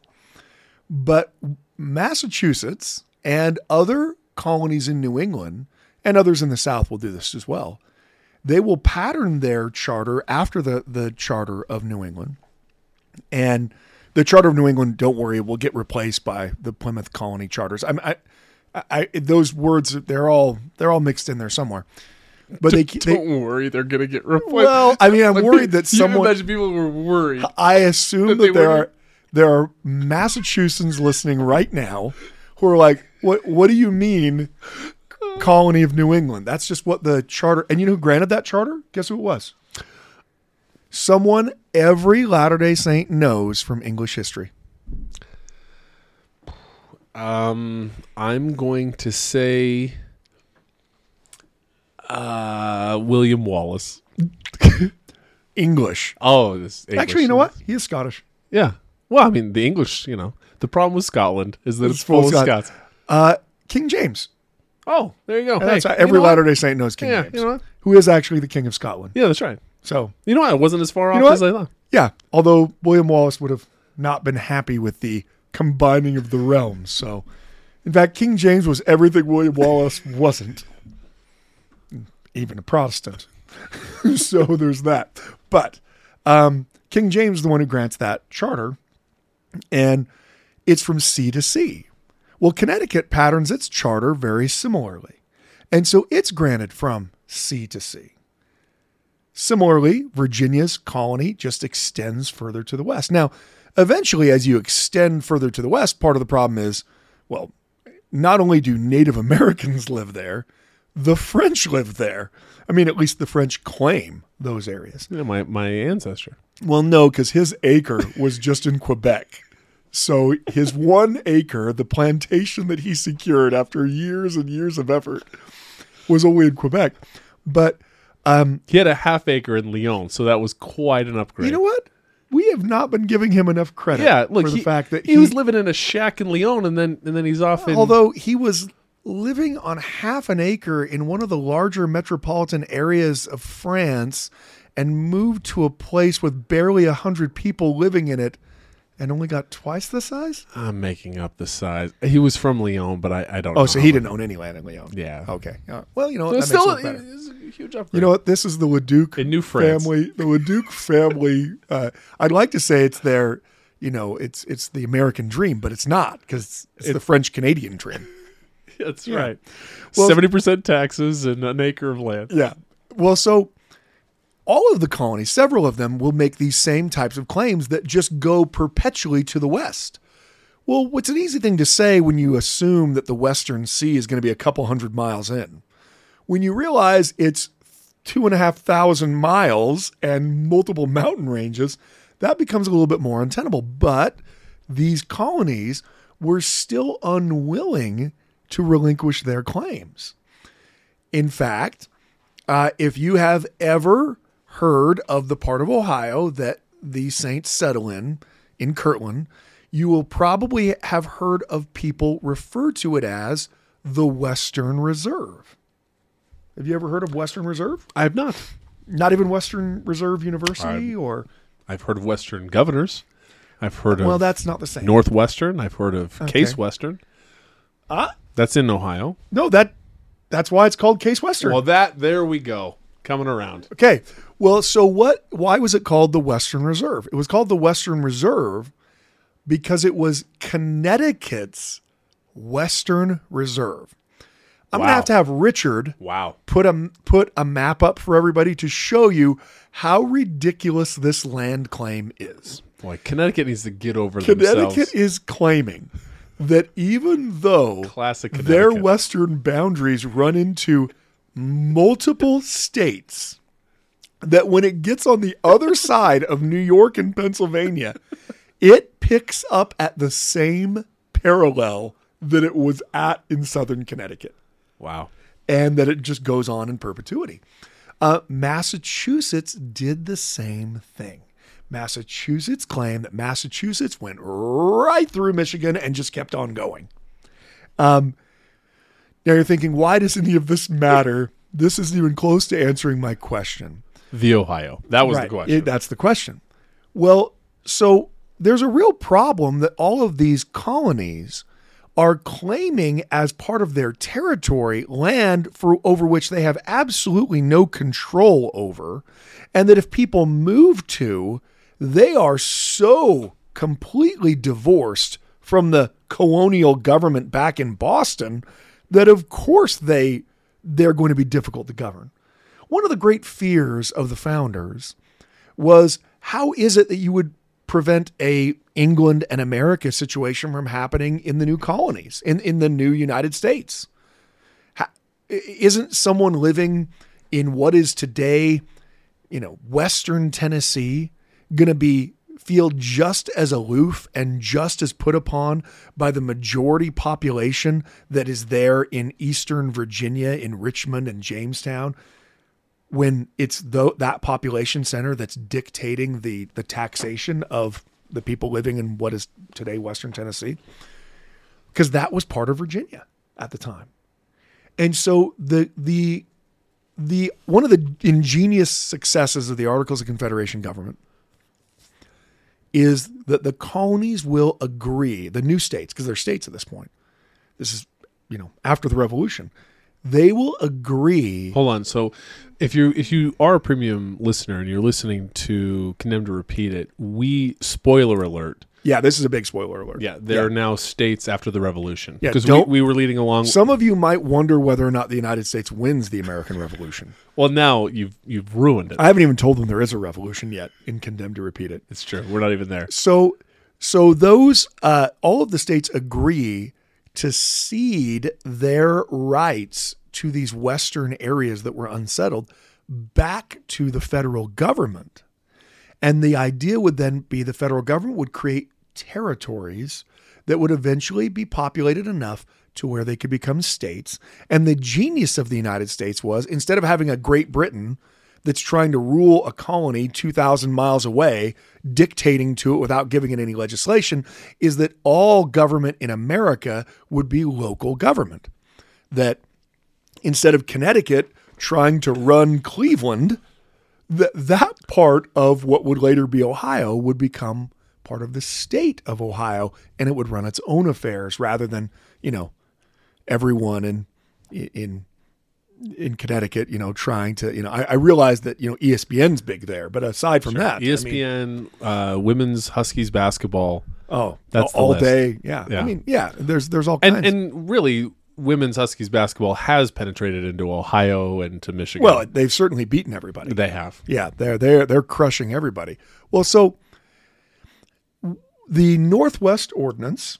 A: But Massachusetts and other colonies in New England, and others in the South will do this as well, they will pattern their charter after the, the Charter of New England. And the Charter of New England, don't worry, will get replaced by the Plymouth Colony charters. I, I, I, those words, they're all they're all mixed in there somewhere. But they, they
B: Don't worry, they're gonna get replaced.
A: well, I mean, I'm worried that someone.
B: imagine people were worried.
A: I assume
B: That
A: that, there are there are Massachusetts listening right now who are like, "What? What do you mean, colony of New England?" That's just what the charter. And you know who granted that charter? Guess who it was? Someone every Latter Day Saint knows from English history.
B: Um, I'm going to say uh, William Wallace.
A: English.
B: Oh, this English.
A: Actually, you know what? He is Scottish.
B: Yeah. Well, I mean, the English. You know, the problem with Scotland is that it's, full of Scots.
A: Uh, King James.
B: Oh, there you go. Hey,
A: that's how
B: you
A: every
B: know?
A: Latter Day Saint knows King
B: Yeah,
A: James,
B: you know what?
A: who is actually the King of Scotland.
B: Yeah, that's right.
A: So
B: You know, what? I wasn't as far off
A: know
B: as
A: what?
B: I thought.
A: Yeah, although William Wallace would have not been happy with the combining of the realms. So, in fact, King James was everything William Wallace wasn't, even a Protestant. so there's that. But um, King James is the one who grants that charter, and it's from sea to sea. Well, Connecticut patterns its charter very similarly. And so it's granted from sea to sea. Similarly, Virginia's colony just extends further to the west. Now, eventually, as you extend further to the west, part of the problem is well, not only do Native Americans live there, the French live there. I mean, at least the French claim those areas.
B: Yeah, my my ancestor.
A: Well, no, because his acre was just in Quebec. So his one acre, the plantation that he secured after years and years of effort, was only in Quebec. But um,
B: He had a half acre in Lyon, so that was quite an upgrade.
A: you know what? We have not been giving him enough credit
B: Yeah, look,
A: for the
B: he,
A: fact that
B: he, was living in a shack in Lyon, and then and then he's off in.
A: although he was living on half an acre in one of the larger metropolitan areas of France and moved to a place with barely a hundred people living in it and only got twice the size.
B: I'm making up the size. He was from Lyon, but I, I don't. Know.
A: Oh,
B: so
A: he didn't own any land in Lyon.
B: Yeah.
A: Okay. Uh, well, you know,
B: So
A: what?
B: it's
A: makes
B: still
A: it
B: it's a huge upgrade.
A: You know what? This is the Leduc
B: In New France.
A: family. The Leduc family. Uh, I'd like to say it's their, you know, it's it's the American dream, but it's not because it's, it's the French Canadian dream.
B: that's right.
A: Well-
B: Seventy percent taxes and an acre of land.
A: Yeah. Well, so all of the colonies, several of them, will make these same types of claims that just go perpetually to the west. Well, what's an easy thing to say when you assume that the Western Sea is going to be a couple hundred miles in? When you realize it's two and a half thousand miles and multiple mountain ranges, that becomes a little bit more untenable. But these colonies were still unwilling to relinquish their claims. In fact, uh, if you have ever heard of the part of Ohio that the Saints settle in, in Kirtland, you will probably have heard of people refer to it as the Western Reserve. Have you ever heard of Western Reserve?
B: I have not.
A: Not even Western Reserve University, or
B: I've heard of Western governors. I've heard of
A: well, that's not the same.
B: Northwestern. I've heard of
A: Okay.
B: Case Western.
A: Ah,
B: That's in Ohio.
A: no, that That's why it's called Case Western.
B: Well, that there we go, coming around.
A: Okay. Well, so what why was it called the Western Reserve? It was called the Western Reserve because it was Connecticut's Western Reserve. I'm going to have to have Richard
B: Wow.
A: put a put a map up for everybody to show you how ridiculous this land claim is.
B: Boy, Connecticut needs to get over
A: Connecticut
B: themselves.
A: is claiming that even though
B: Classic
A: their western boundaries run into multiple states, that when it gets on the other side of New York and Pennsylvania, it picks up at the same parallel that it was at in southern Connecticut
B: Wow.
A: and that it just goes on in perpetuity. Uh, Massachusetts did the same thing. Massachusetts claimed that Massachusetts went right through Michigan and just kept on going. Um, now you're thinking, why does any of this matter? This isn't even close to answering my question.
B: The Ohio. That was
A: Right.
B: the question.
A: It- that's the question. Well, so there's a real problem that all of these colonies are claiming as part of their territory land for over which they have absolutely no control over and that if people move to they are so completely divorced from the colonial government back in Boston that of course they they're going to be difficult to govern. One of the great fears of the founders was how is it that you would prevent a England and America situation from happening in the new colonies, in, in the new United States? I- isn't someone living in what is today, you know, Western Tennessee going to be feel just as aloof and just as put upon by the majority population that is there in Eastern Virginia, in Richmond and Jamestown? when it's tho- that population center that's dictating the the taxation of the people living in what is today Western Tennessee, because that was part of Virginia at the time, and so the the the one of the ingenious successes of the Articles of Confederation government is that the colonies will agree, the new states, because they're states at this point. This is, you know, after the revolution, they will agree.
B: Hold on. So, if you if you are a premium listener and you're listening to Condemned to Repeat It, we spoiler alert.
A: Yeah, this is a big spoiler alert.
B: Yeah, there are now states after the revolution.
A: Yeah,
B: because we,
A: don't-
B: we were leading along.
A: Some of you might wonder whether or not the United States wins the American Revolution.
B: well, now you've you've ruined it.
A: I haven't even told them there is a revolution yet and condemned to repeat it.
B: it's true. We're not even there.
A: So so those uh, all of the states agree to cede their rights to these western areas that were unsettled back to the federal government. And the idea would then be the federal government would create territories that would eventually be populated enough to where they could become states. And the genius of the United States was instead of having a Great Britain that's trying to rule a colony 2,000 miles away, dictating to it without giving it any legislation, is that all government in America would be local government. That instead of Connecticut trying to run Cleveland, that that part of what would later be Ohio would become part of the state of Ohio and it would run its own affairs rather than, you know, everyone in in in Connecticut, you know, trying to, you know, I, I realize that, you know, ESPN's big there, but aside from that, I mean,
B: ESPN, uh, women's Huskies basketball,
A: oh,
B: That's
A: all day. Yeah.
B: Yeah.
A: I mean, yeah, there's, there's all kinds.
B: and and really, women's Huskies basketball has penetrated into Ohio and to Michigan.
A: well, they've certainly beaten everybody.
B: they have.
A: Yeah, they're they're they're crushing everybody. Well, so the Northwest Ordinance,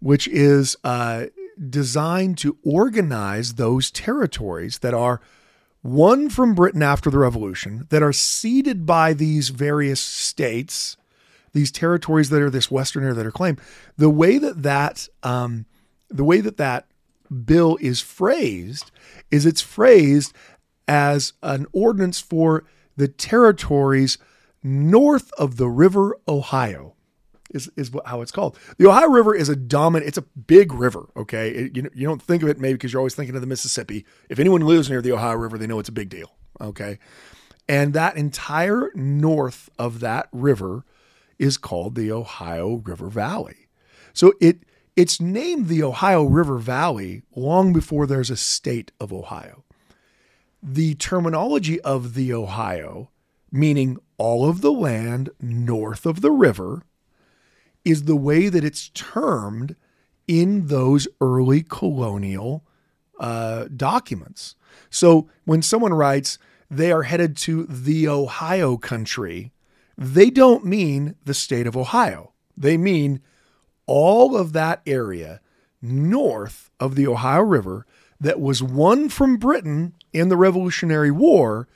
A: which is uh, designed to organize those territories that are won from Britain after the Revolution, that are ceded by these various states, these territories that are this Western area that are claimed. The way that that um, the way that that bill is phrased is it's phrased as an ordinance for the territories north of the River Ohio. Is, is how it's called. The Ohio River is a dominant, it's a big river, okay? It- you, you don't think of it maybe because you're always thinking of the Mississippi. If anyone lives near the Ohio River, they know it's a big deal, okay? And that entire north of that river is called the Ohio River Valley. So it It's named the Ohio River Valley long before there's a state of Ohio. The terminology of the Ohio, meaning all of the land north of the river, is the way that it's termed in those early colonial uh, documents. So when someone writes, they are headed to the Ohio country, they don't mean the state of Ohio. They mean all of that area north of the Ohio River that was won from Britain in the Revolutionary War,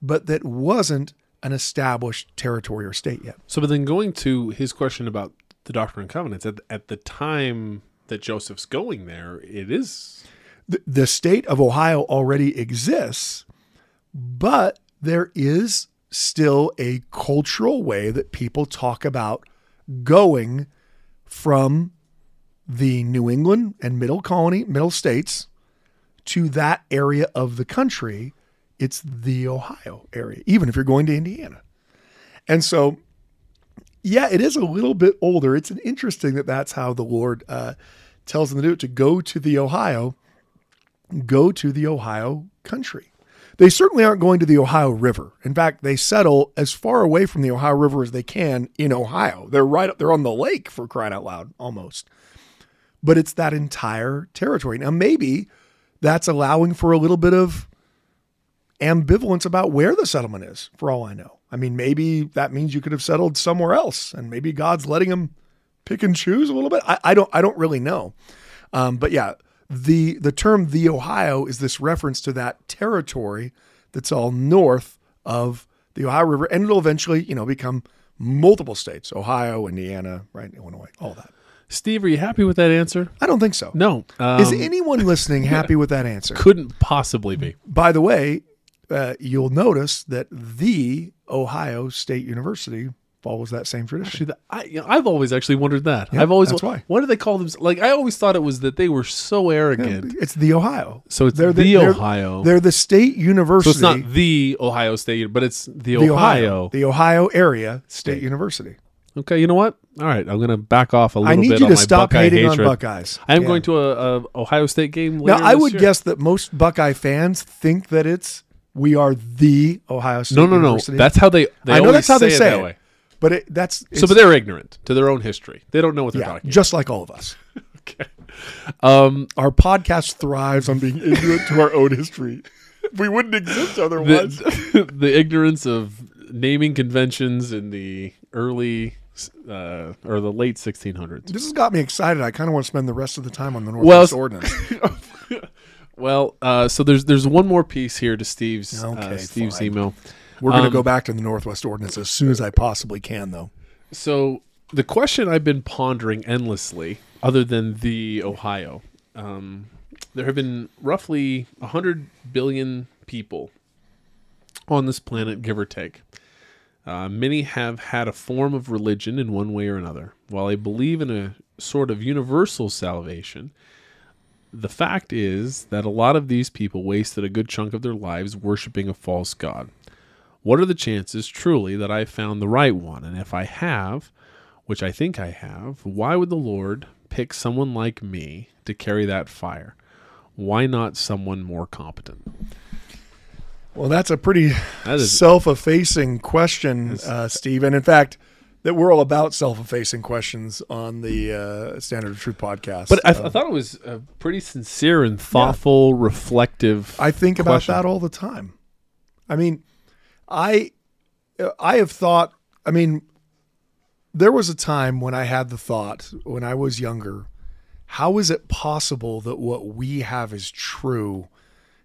A: but that wasn't an established territory or state yet.
B: So, but then going to his question about the Doctrine and Covenants, at, at the time that Joseph's going there, it is.
A: The, the state of Ohio already exists, but there is still a cultural way that people talk about going from the New England and middle colony, middle states to that area of the country. It's the Ohio area, even if you're going to Indiana. And so, yeah, it is a little bit older. It's interesting that that's how the Lord uh, tells them to do it to go to the Ohio, go to the Ohio country. They certainly aren't going to the Ohio River. In fact, they settle as far away from the Ohio River as they can in Ohio. They're right up, they're on the lake for crying out loud, almost. But it's that entire territory. Now, maybe that's allowing for a little bit of ambivalence about where the settlement is, for all I know. I mean, maybe that means you could have settled somewhere else, and maybe God's letting him pick and choose a little bit. I, I don't I don't really know. Um, but yeah, the the term the Ohio is this reference to that territory that's all north of the Ohio River, and it'll eventually, you know, become multiple states: Ohio, Indiana, right, Illinois, all that.
B: Steve, are you happy with that answer?
A: I don't think so.
B: No. Um,
A: Is anyone listening happy with that answer?
B: couldn't possibly be.
A: By the way, uh, you'll notice that the Ohio State University follows that same tradition.
B: Actually, I, you know, I've always actually wondered that.
A: Yeah,
B: I've always
A: that's why.
B: What do they call them? Like I always thought it was that they were so arrogant.
A: It's the Ohio.
B: So it's
A: They're
B: the
A: they're-
B: Ohio.
A: They're the state university.
B: so it's not the Ohio State, but it's the,
A: the
B: Ohio.
A: the Ohio area state university.
B: Okay, you know what? All right, I'm gonna back off a little bit.
A: I need
B: bit
A: you to stop
B: Buckeye
A: hating
B: hatred.
A: on Buckeyes.
B: I am
A: Yeah.
B: going to a, a Ohio State game
A: Now. I would
B: year.
A: guess that most Buckeye fans think that it's we are the Ohio State
B: No, no, no. That's how they. they
A: I know that's how they say
B: it
A: say
B: that
A: it.
B: way.
A: but it, that's
B: So, but they're ignorant to their own history. They don't know what they're
A: yeah,
B: talking.
A: just like all of us.
B: okay. Um,
A: Our podcast thrives on being ignorant to our own history. We wouldn't exist otherwise.
B: the, the ignorance of naming conventions in the early uh, or the late 1600s.
A: This has got me excited. I kind of want to spend the rest of the time on the
B: Well,
A: Northwest Ordinance.
B: Well, uh, so there's there's one more piece here to Steve's uh, Steve's
A: fine.
B: email.
A: We're going to
B: Um,
A: go back to the Northwest Ordinance as soon as I possibly can, though.
B: So the question I've been pondering endlessly, other than the Ohio, um, there have been roughly hundred billion people on this planet, give or take. Uh, many have had a form of religion in one way or another. While I believe in a sort of universal salvation, the fact is that a lot of these people wasted a good chunk of their lives worshiping a false god. What are the chances, truly, that I found the right one? And if I have, which I think I have, why would the Lord pick someone like me to carry that fire? Why not someone more competent?
A: Well, that's a pretty
B: That is-
A: self-effacing question, uh, Steve. And in fact, that we're all about self-effacing questions on the uh, Standard of Truth podcast.
B: But I,
A: Uh,
B: I thought it was a pretty sincere and thoughtful, reflective.
A: I think about
B: question.
A: that all the time. I mean, I I have thought. I mean, there was a time when I had the thought when I was younger. How is it possible that what we have is true,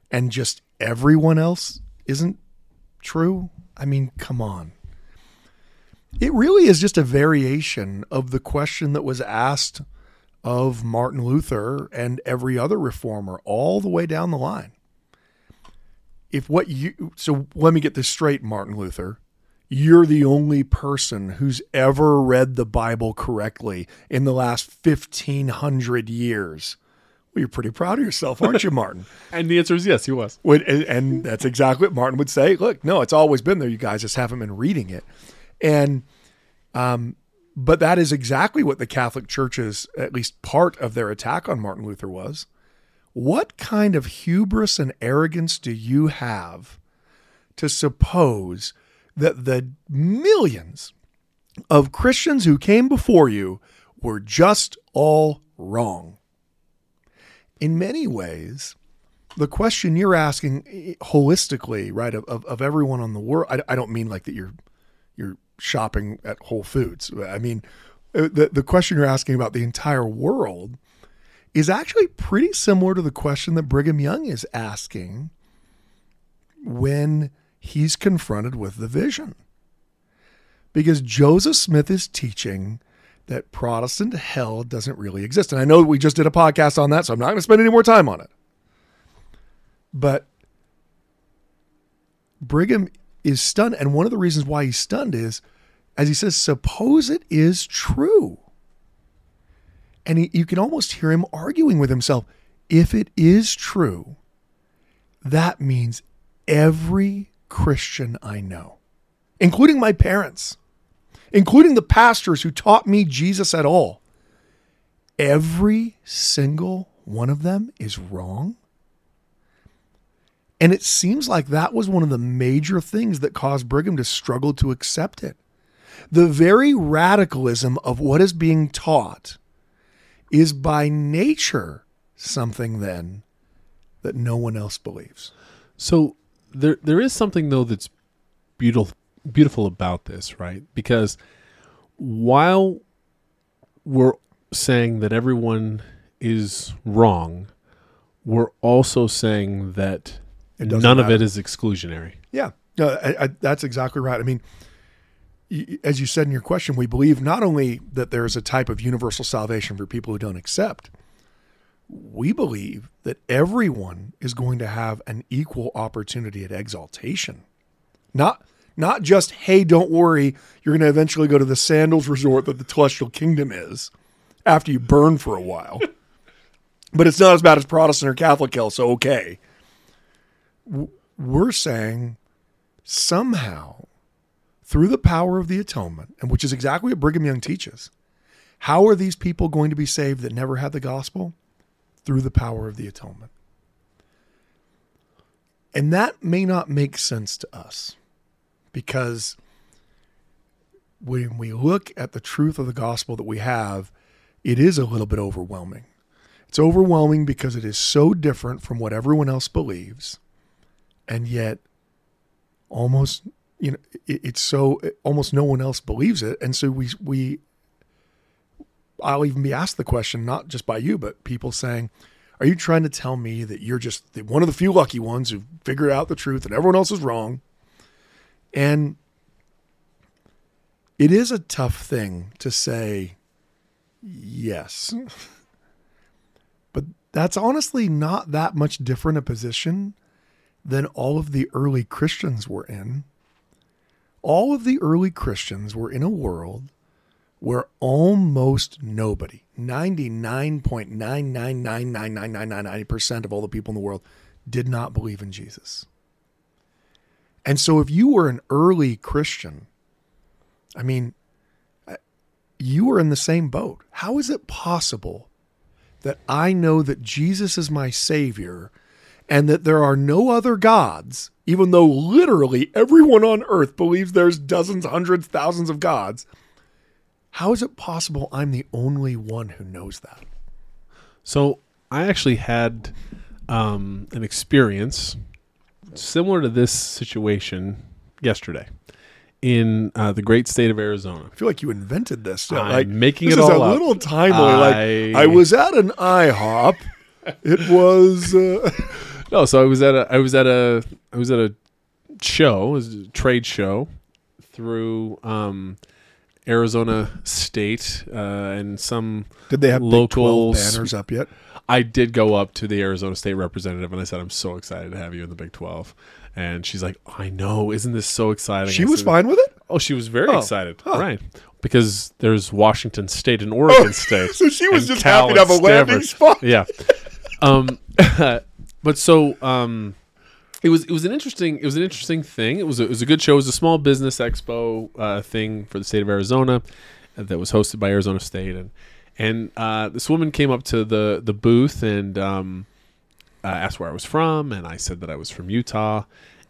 A: and just everyone else isn't true? I mean, come on. It really is just a variation of the question that was asked of Martin Luther and every other reformer all the way down the line. If what you so let me get this straight martin luther. You're the only person who's ever read the bible correctly in the last 1500 years. Well you're pretty proud of yourself aren't you martin?
B: And the answer is yes, he was.
A: And, and that's exactly what martin would say. Look no it's always been there. You guys just haven't been reading it and um, But that is exactly what the Catholic Church's, at least part of their attack on Martin Luther was. What kind of hubris and arrogance do you have to suppose that the millions of Christians who came before you were just all wrong? In many ways, the question you're asking eh, holistically, right, of, of, of everyone on the world, I, I don't mean like that you're you're shopping at Whole Foods. I mean, uh, the, the question you're asking about the entire world is actually pretty similar to the question that Brigham Young is asking when he's confronted with the vision. Because Joseph Smith is teaching that Protestant hell doesn't really exist. And I know we just did a podcast on that, so I'm not going to spend any more time on it. But Brigham is stunned. And one of the reasons why he's stunned is, as he says, suppose it is true. And he, you can almost hear him arguing with himself. If it is true, that means every Christian I know, including my parents, including the pastors who taught me Jesus at all, every single one of them is wrong. And it seems like that was one of the major things that caused Brigham to struggle to accept it. The very radicalism of what is being taught is by nature something then that no one else believes.
B: So there there is something though that's beautiful beautiful about this, right? Because while we're saying that everyone is wrong, we're also saying that
A: It doesn't
B: none of it is exclusionary.
A: Yeah, no, I, I, that's exactly right. I mean, y- as you said in your question, we believe not only that there is a type of universal salvation for people who don't accept, we believe that everyone is going to have an equal opportunity at exaltation. Not not just hey, don't worry, you're going to eventually go to the sandals resort that the celestial kingdom is after you burn for a while. but it's not as bad as Protestant or Catholic hell, so okay. We're saying somehow through the power of the atonement, and which is exactly what Brigham Young teaches. How are these people going to be saved that never had the gospel? Through the power of the atonement. And that may not make sense to us because when we look at the truth of the gospel that we have, it is a little bit overwhelming. It's overwhelming because it is so different from what everyone else believes, and yet almost you know it, it's so almost no one else believes it, and so we we I'll even be asked the question not just by you but people saying, "Are you trying to tell me that you're just the, one of the few lucky ones who figured out the truth and everyone else is wrong?" And it is a tough thing to say yes. But that's honestly not that much different a position than all of the early Christians were in. All of the early Christians were in a world where almost nobody, 99.9999999% of all the people in the world, did not believe in Jesus. And so if you were an early Christian, I mean, uh, you were in the same boat. How is it possible that I know that Jesus is my Savior and that there are no other gods, even though literally everyone on earth believes there's dozens, hundreds, thousands of gods? How is it possible I'm the only one who knows that?
B: So I actually had um, an experience similar to this situation yesterday in uh, the great state of Arizona.
A: I feel like you invented this.
B: I'm
A: like
B: making
A: this
B: it
A: is
B: all
A: a
B: up.
A: little timely. Like
B: I-
A: I was at an IHOP. It was uh,
B: No, so I was at a I was at a I was at a show, a trade show through um, Arizona State uh, and some
A: Did they have
B: Local
A: banners up yet?
B: I did go up to the Arizona State representative and I said, I'm so excited to have you in the Big 12. And she's like, I know. Isn't this so exciting?
A: She
B: I
A: was
B: said,
A: fine with it.
B: Oh, she was very
A: Oh,
B: excited.
A: huh.
B: Right. Because there's Washington State and Oregon State.
A: So she was just
B: Cal
A: happy to have a
B: and
A: landing spot.
B: Yeah. Um, but so um, it was it was an interesting it was an interesting thing. It was a, it was a good show. It was a small business expo uh, thing for the state of Arizona, that was hosted by Arizona State, and and uh, this woman came up to the the booth and um, uh, asked where I was from, and I said that I was from Utah.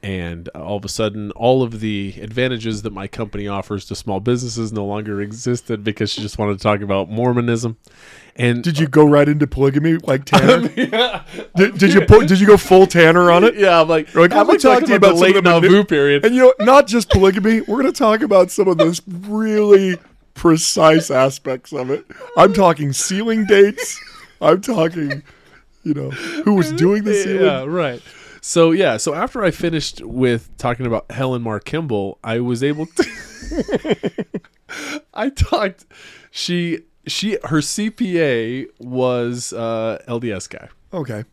B: And all of a sudden, all of the advantages that my company offers to small businesses no longer existed because she just wanted to talk about Mormonism. And
A: Did you go right into polygamy like Tanner? did, did you put, did you go full Tanner on it?
B: yeah, I'm like,
A: Like,
B: I'm
A: me
B: like
A: talk to you
B: about
A: about
B: late Nauvoo period.
A: And you know, not just polygamy. We're going to talk about some of those really precise aspects of it. I'm talking sealing dates. I'm talking, you know, who was doing the sealing.
B: Yeah, right. So yeah, so after I finished with talking about Helen Mar Kimball, I was able to. I talked. She she her CPA was uh, LDS guy,
A: Okay.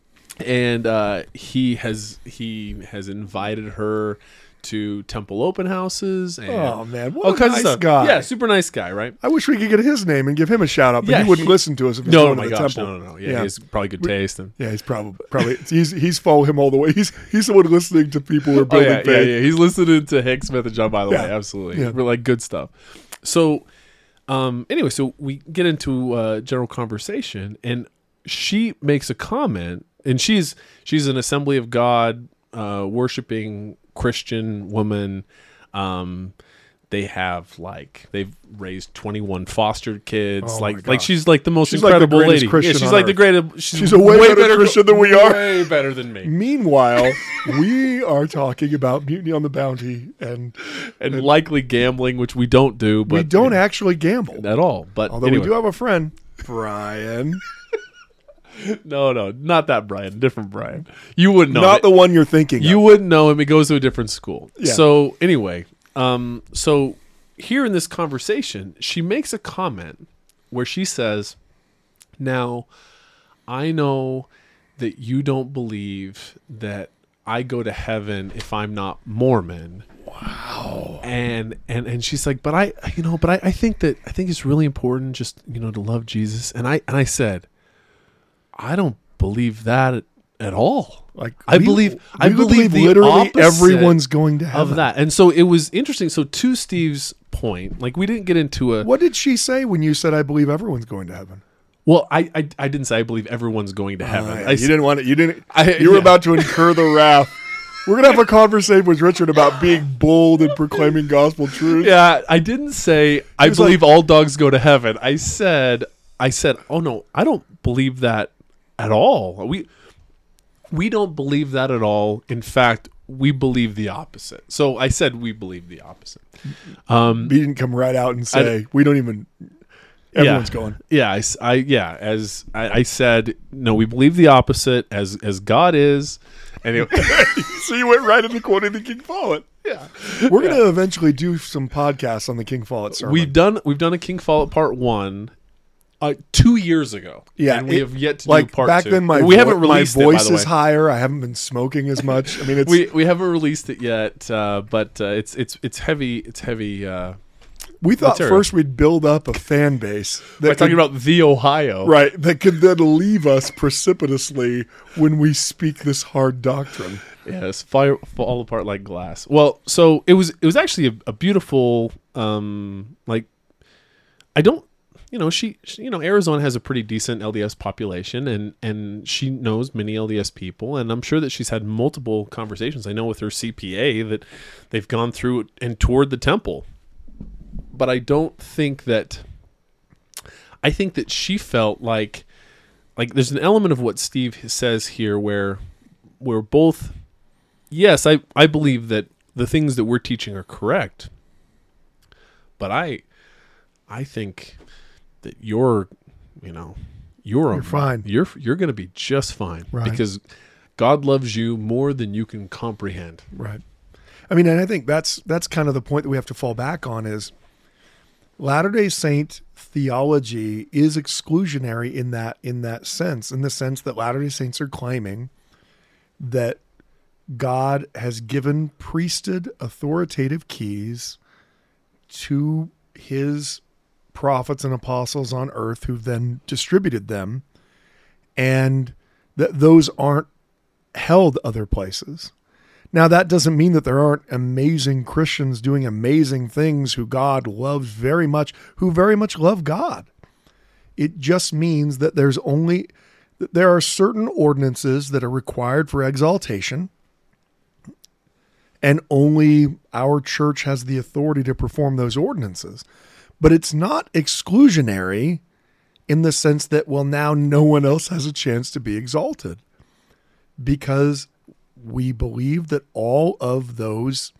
B: and uh, he has he has invited her to temple open houses and
A: Oh man, what
B: all
A: a
B: kinds
A: nice
B: of stuff.
A: guy.
B: Yeah, super nice guy, right?
A: I wish we could get his name and give him a shout out, but
B: Yeah,
A: he wouldn't
B: he-
A: listen to us if he's
B: No,
A: going
B: oh my gosh,
A: temple.
B: no, no, no. Yeah,
A: Yeah.
B: he has probably good taste and.
A: Yeah, he's probably probably he's he's follow him all the way. He's he's the one listening to people who are
B: Oh,
A: building
B: yeah, yeah,
A: faith.
B: yeah. He's listening to Hank Smith and John by the
A: Yeah.
B: way. Absolutely.
A: Yeah.
B: We're like good stuff. So um anyway, so we get into uh general conversation and she makes a comment and she's she's an assembly of God uh worshiping Christian woman. Um they have like they've raised 21 fostered kids
A: Oh
B: like like she's like the most
A: She's like the
B: incredible lady
A: Christian
B: yeah, she's
A: on
B: like the greatest she's,
A: She's a way better Christian than we are.
B: way better than me
A: Meanwhile, we are talking about Mutiny on the Bounty, and
B: and likely gambling which we don't do but
A: we don't actually gamble.
B: at all. But
A: Although
B: anyway.
A: we do have a friend, Brian,
B: no, no, not that Brian, different Brian. You wouldn't know.
A: not
B: it.
A: the one you're thinking.
B: you
A: of.
B: wouldn't know him. He goes to a different school.
A: Yeah.
B: So anyway, um, so here in this conversation, she makes a comment where she says, "Now, I know that you don't believe that I go to heaven if I'm not Mormon." Wow. And and and she's like, "But I, you know, but I, I think that I think it's really important just you know to love Jesus." And I and I said, "I don't believe that at, all."
A: Like
B: I
A: we-
B: believe I
A: we
B: believe
A: literally everyone's going to heaven.
B: of that. And so it was interesting. So to Steve's point, like we didn't get into a
A: What did she say when you said I believe everyone's going to heaven?
B: well, I I, I didn't say I believe everyone's going to ah, heaven.
A: Oh, yeah.
B: I
A: you didn't want it. You didn't.
B: I-
A: you were
B: yeah.
A: about to incur the wrath. We're gonna have a conversation with Richard about being bold and proclaiming gospel truth.
B: yeah, I didn't say I
A: was like-
B: believe all dogs go to heaven. I said I said, "Oh no, I don't believe that at all." We we don't believe that at all. In fact, we believe the opposite. So I said we believe the opposite. Um
A: He didn't come right out and say we don't even. Everyone's
B: yeah.
A: going.
B: Yeah, I, I- yeah. As I, I said, no, we believe the opposite. As as God is, and it,
A: so you went right into quoting the King Follett.
B: yeah,
A: We're gonna eventually do some podcasts on the King Follett sermon.
B: we've done we've done a King Follett part one, uh, two years ago.
A: yeah,
B: and we
A: it-
B: have yet to
A: like
B: do part
A: back
B: two.
A: then. My
B: we
A: vo-
B: haven't released
A: my
B: it. By
A: voice
B: the way.
A: is higher. I haven't been smoking as much. I mean, it's
B: We we haven't released it yet, uh, but uh, it's it's it's heavy. It's heavy. Uh,
A: we thought
B: material.
A: first we'd build up a fan base that
B: we're talking about the Ohio,
A: right that could then leave us precipitously when we speak this hard doctrine.
B: Yes, fire fall apart like glass. Well, so it was it was actually a, a beautiful um like I don't you know she, she you know Arizona has a pretty decent LDS population and and she knows many LDS people and I'm sure that she's had multiple conversations. I know with her CPA that they've gone through and toured the temple. But I don't think that I think that she felt like like there's an element of what Steve says here where we're both yes, I, I believe that the things that we're teaching are correct. But I I think that you're you know you're,
A: You're fine.
B: You're you're going to be just fine
A: Right.
B: because God loves you more than you can comprehend.
A: Right. I mean, and I think that's that's kind of the point that we have to fall back on is Latter Day Saint theology is exclusionary in that in that sense, in the sense that Latter Day Saints are claiming that God has given priesthood authoritative keys to his prophets and apostles on earth who've then distributed them and that those aren't held other places. Now, that doesn't mean that there aren't amazing Christians doing amazing things who God loves very much, who very much love God. It just means that there's only that there are certain ordinances that are required for exaltation, and only our church has the authority to perform those ordinances. But it's not exclusionary in the sense that, well, now no one else has a chance to be exalted because we believe that all of those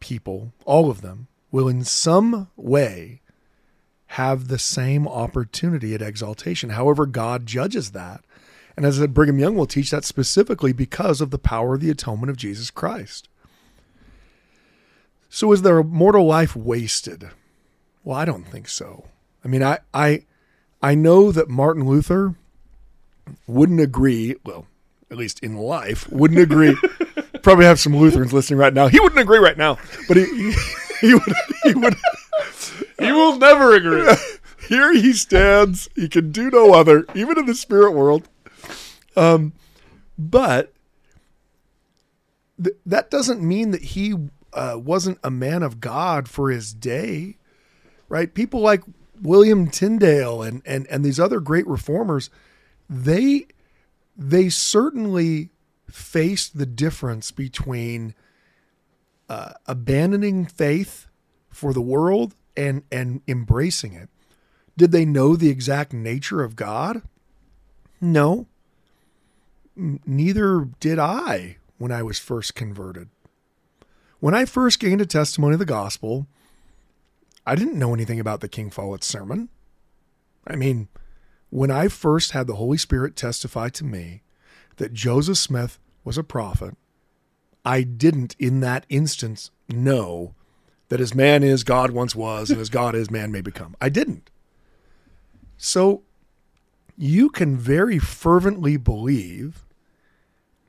A: people, all of them, will in some way have the same opportunity at exaltation. However, God judges that. And as Brigham Young will teach that specifically because of the power of the atonement of Jesus Christ. So is their mortal life wasted? Well, I don't think so. I mean, I I I know that Martin Luther wouldn't agree, well, at least in life, wouldn't agree. Probably have some Lutherans listening right now. He wouldn't agree right now, but he he, he would he would
B: He will never agree.
A: here he stands. He can do no other, even in the spirit world. Um, but th- that doesn't mean that he uh, wasn't a man of God for his day, right? People like William Tyndale and and and these other great reformers, they they certainly faced the difference between uh, abandoning faith for the world and and embracing it. Did they know the exact nature of God? No. Neither did I when I was first converted. When I first gained a testimony of the gospel, I didn't know anything about the King Follett sermon. I mean, when I first had the Holy Spirit testify to me that Joseph Smith was a prophet, I didn't in that instance know that as man is, God once was, and as God is, man may become. I didn't. So you can very fervently believe,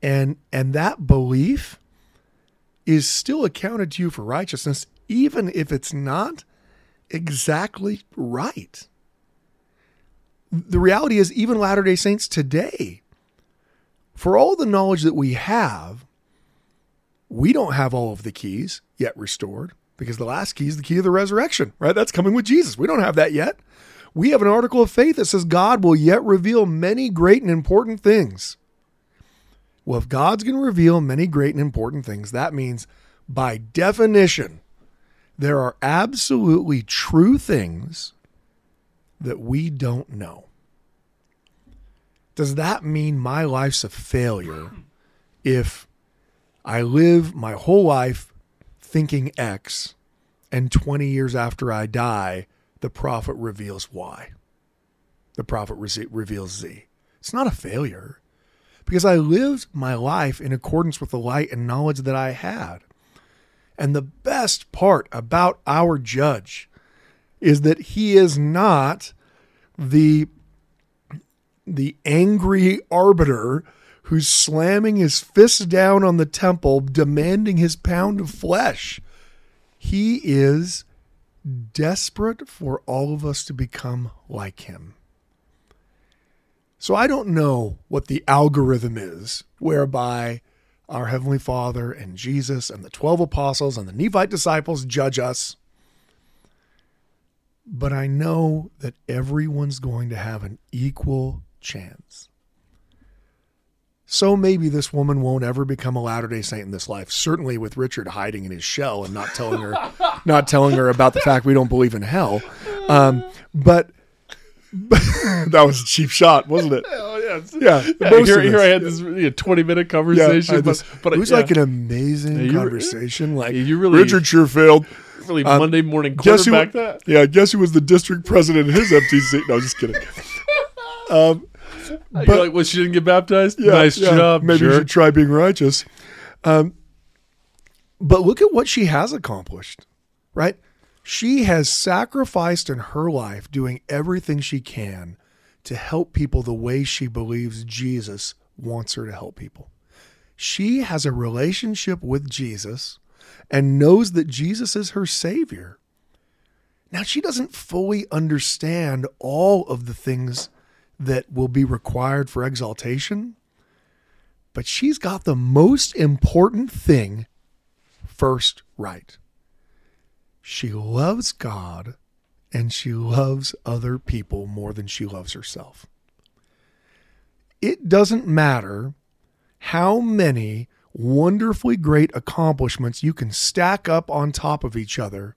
A: and and that belief is still accounted to you for righteousness, even if it's not exactly right. The reality is, even Latter day Saints today, for all the knowledge that we have, we don't have all of the keys yet restored because the last key is the key of the resurrection, right? That's coming with Jesus. We don't have that yet. We have an article of faith that says God will yet reveal many great and important things. Well, if God's going to reveal many great and important things, that means by definition, there are absolutely true things that we don't know. Does that mean my life's a failure if I live my whole life thinking X and 20 years after I die, the prophet reveals Y? The prophet re- reveals Z. It's not a failure because I lived my life in accordance with the light and knowledge that I had. And the best part about our judge is that he is not the the angry arbiter who's slamming his fist down on the temple demanding his pound of flesh. He is desperate for all of us to become like him. So I don't know what the algorithm is whereby our Heavenly Father and Jesus and the 12 apostles and the Nephite disciples judge us. But I know that everyone's going to have an equal chance. So maybe this woman won't ever become a Latter-day Saint in this life. Certainly with Richard hiding in his shell and not telling her not telling her about the fact we don't believe in hell. Um, but that was a cheap shot, wasn't it?
B: Yeah,
A: Yeah,
B: Yeah, here, here. I had this know, twenty minute conversation,
A: I
B: but,
A: just-
B: but
A: it was
B: yeah,
A: like an amazing
B: Yeah,
A: conversation. Like
B: Yeah, you really-
A: Richard sure failed.
B: really
A: um,
B: Monday morning
A: Guess who?
B: quarterback that.
A: Yeah, guess who was the district president in his empty seat? No, just kidding. Um,
B: You're
A: but-
B: like, well, she didn't get baptized.
A: yeah,
B: nice
A: yeah,
B: job.
A: Maybe you should try being righteous. Um, but look at what she has accomplished, right? She has sacrificed in her life doing everything she can to help people the way she believes Jesus wants her to help people. She has a relationship with Jesus and knows that Jesus is her Savior. Now, she doesn't fully understand all of the things that will be required for exaltation, but she's got the most important thing first right. She loves God and she loves other people more than she loves herself. It doesn't matter how many wonderfully great accomplishments you can stack up on top of each other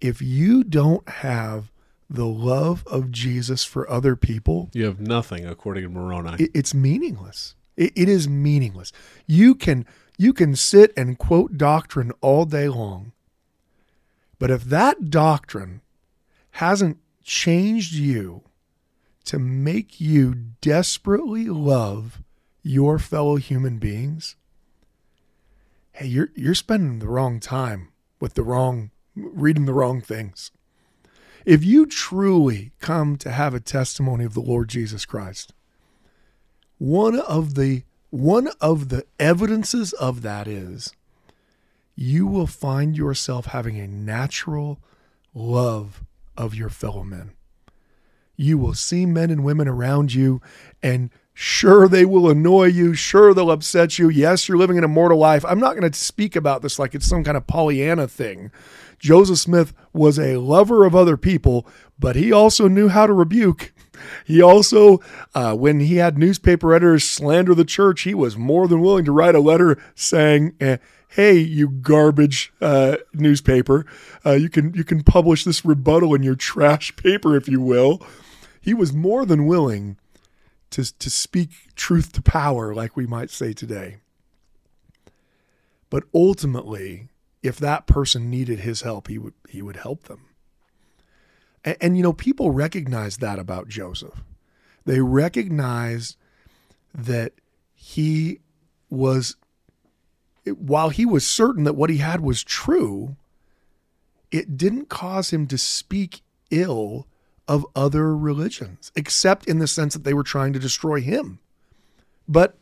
A: if you don't have the love of Jesus for other people,
B: You have nothing, according to Moroni.
A: it, it's meaningless. It, it is meaningless. You can you can sit and quote doctrine all day long, but if that doctrine hasn't changed you to make you desperately love your fellow human beings, hey, you're you're spending the wrong time with the wrong reading the wrong things. If you truly come to have a testimony of the Lord Jesus Christ, one of the one of the evidences of that is you will find yourself having a natural love of your fellow men. You will see men and women around you, and sure, they will annoy you. Sure, they'll upset you. Yes, you're living an immortal life. I'm not going to speak about this like it's some kind of Pollyanna thing. Joseph Smith was a lover of other people, but he also knew how to rebuke. He also, uh, when he had newspaper editors slander the church, he was more than willing to write a letter saying, eh, "Hey, you garbage uh, newspaper, uh, you can you can publish this rebuttal in your trash paper if you will." He was more than willing to to speak truth to power, like we might say today. But ultimately, if that person needed his help, he would he would help them. And, and, you know, people recognize that about Joseph. They recognized that he was, while he was certain that what he had was true, it didn't cause him to speak ill of other religions, except in the sense that they were trying to destroy him. But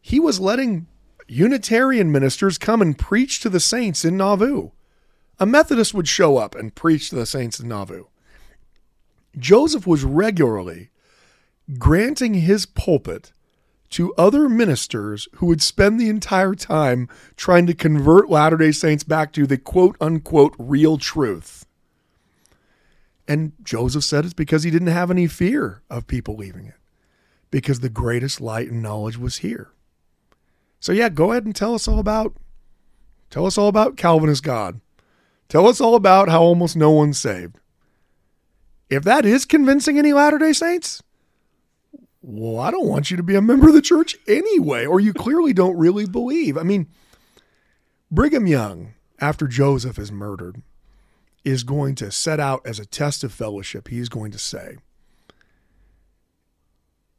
A: he was letting Unitarian ministers come and preach to the saints in Nauvoo. A Methodist would show up and preach to the saints in Nauvoo. Joseph was regularly granting his pulpit to other ministers who would spend the entire time trying to convert Latter day Saints back to the quote unquote real truth. And Joseph said it's because he didn't have any fear of people leaving it, because the greatest light and knowledge was here. So yeah, go ahead and tell us all about tell us all about Calvinist God. Tell us all about how almost no one's saved. If that is convincing any Latter-day Saints, well, I don't want you to be a member of the church anyway, or you clearly don't really believe. I mean, Brigham Young, after Joseph is murdered, is going to set out as a test of fellowship. He's going to say,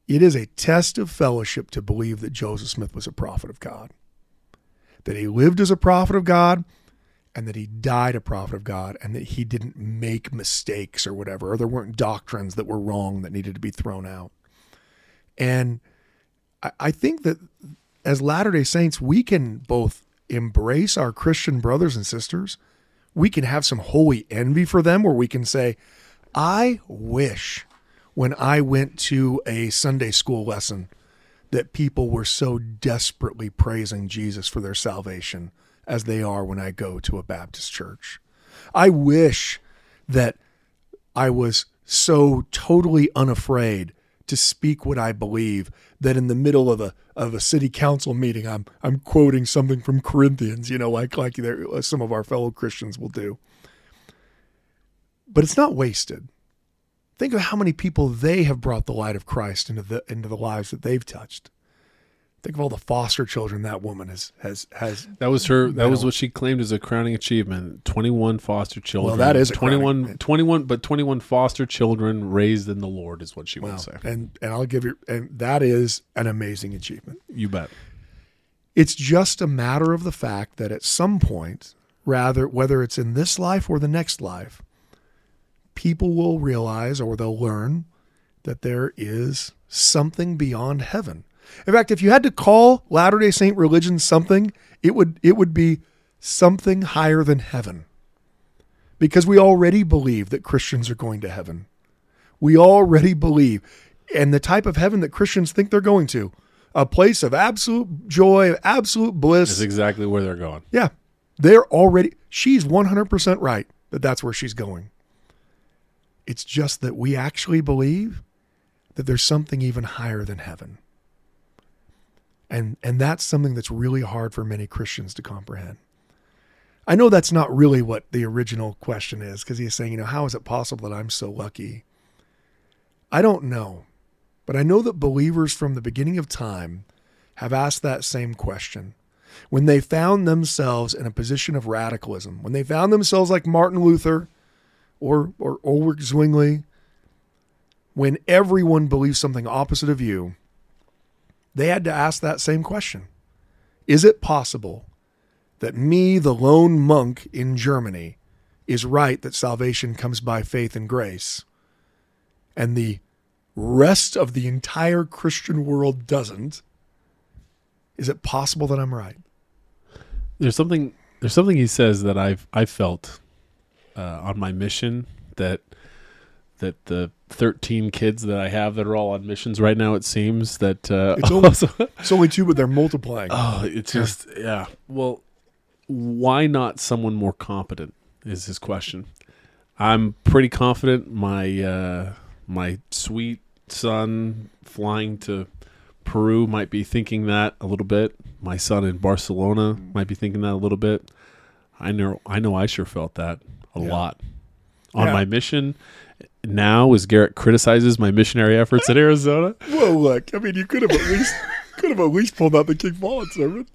A: It is a test of fellowship to believe that Joseph Smith was a prophet of God, that he lived as a prophet of God, and that he died a prophet of God, and that he didn't make mistakes or whatever, or there weren't doctrines that were wrong that needed to be thrown out. And I, I think that as Latter day Saints, we can both embrace our Christian brothers and sisters. We can have some holy envy for them where we can say, I wish when I went to a Sunday school lesson that people were so desperately praising Jesus for their salvation as they are when I go to a Baptist church. I wish that I was so totally unafraid to speak what I believe that in the middle of a of a city council meeting I'm I'm quoting something from Corinthians, you know, like like there, uh, some of our fellow Christians will do. But it's not wasted. Think of how many people they have brought the light of Christ into the into the lives that they've touched. Think of all the foster children that woman has has has.
B: That was her. That was what she claimed as a crowning achievement. Twenty-one foster children.
A: Well, that is a
B: 21,
A: crowning-
B: 21 but twenty-one foster children raised in the Lord is what she
A: Wow.
B: would say.
A: And and I'll give you and that is an amazing achievement.
B: You bet.
A: It's just a matter of the fact that at some point, rather whether it's in this life or the next life, people will realize or they'll learn that there is something beyond heaven. In fact, if you had to call Latter-day Saint religion something, it would it would be something higher than heaven. Because we already believe that Christians are going to heaven. We already believe and the type of heaven that Christians think they're going to. a place of absolute joy, absolute bliss.
B: That's exactly where they're going.
A: Yeah. They're already, she's 100% right that that's where she's going. It's just that we actually believe that there's something even higher than heaven. And, and that's something that's really hard for many Christians to comprehend. I know that's not really what the original question is because he's saying, you know, how is it possible that I'm so lucky? I don't know. But I know that believers from the beginning of time have asked that same question. When they found themselves in a position of radicalism, when they found themselves like Martin Luther or, or Ulrich Zwingli, when everyone believes something opposite of you, they had to ask that same question Is it possible that me, the lone monk in Germany, is right that salvation comes by faith and grace, and the rest of the entire Christian world doesn't? Is it possible that I'm right?
B: There's something. There's something he says that I've I felt uh, on my mission that that the 13 kids that I have that are all on missions right now. It seems that uh,
A: It's only, it's only two, but they're multiplying.
B: oh, it's just yeah. Well, why not someone more competent? Is his question. I'm pretty confident my uh, my sweet son flying to Peru might be thinking that a little bit. My son in Barcelona might be thinking that a little bit. I know I know I sure felt that a
A: Yeah.
B: lot. On
A: Yeah.
B: my mission now as Gerrit criticizes my missionary efforts in Arizona.
A: Well, look, I mean, you could have at least could have at least pulled out the King Follett sermon.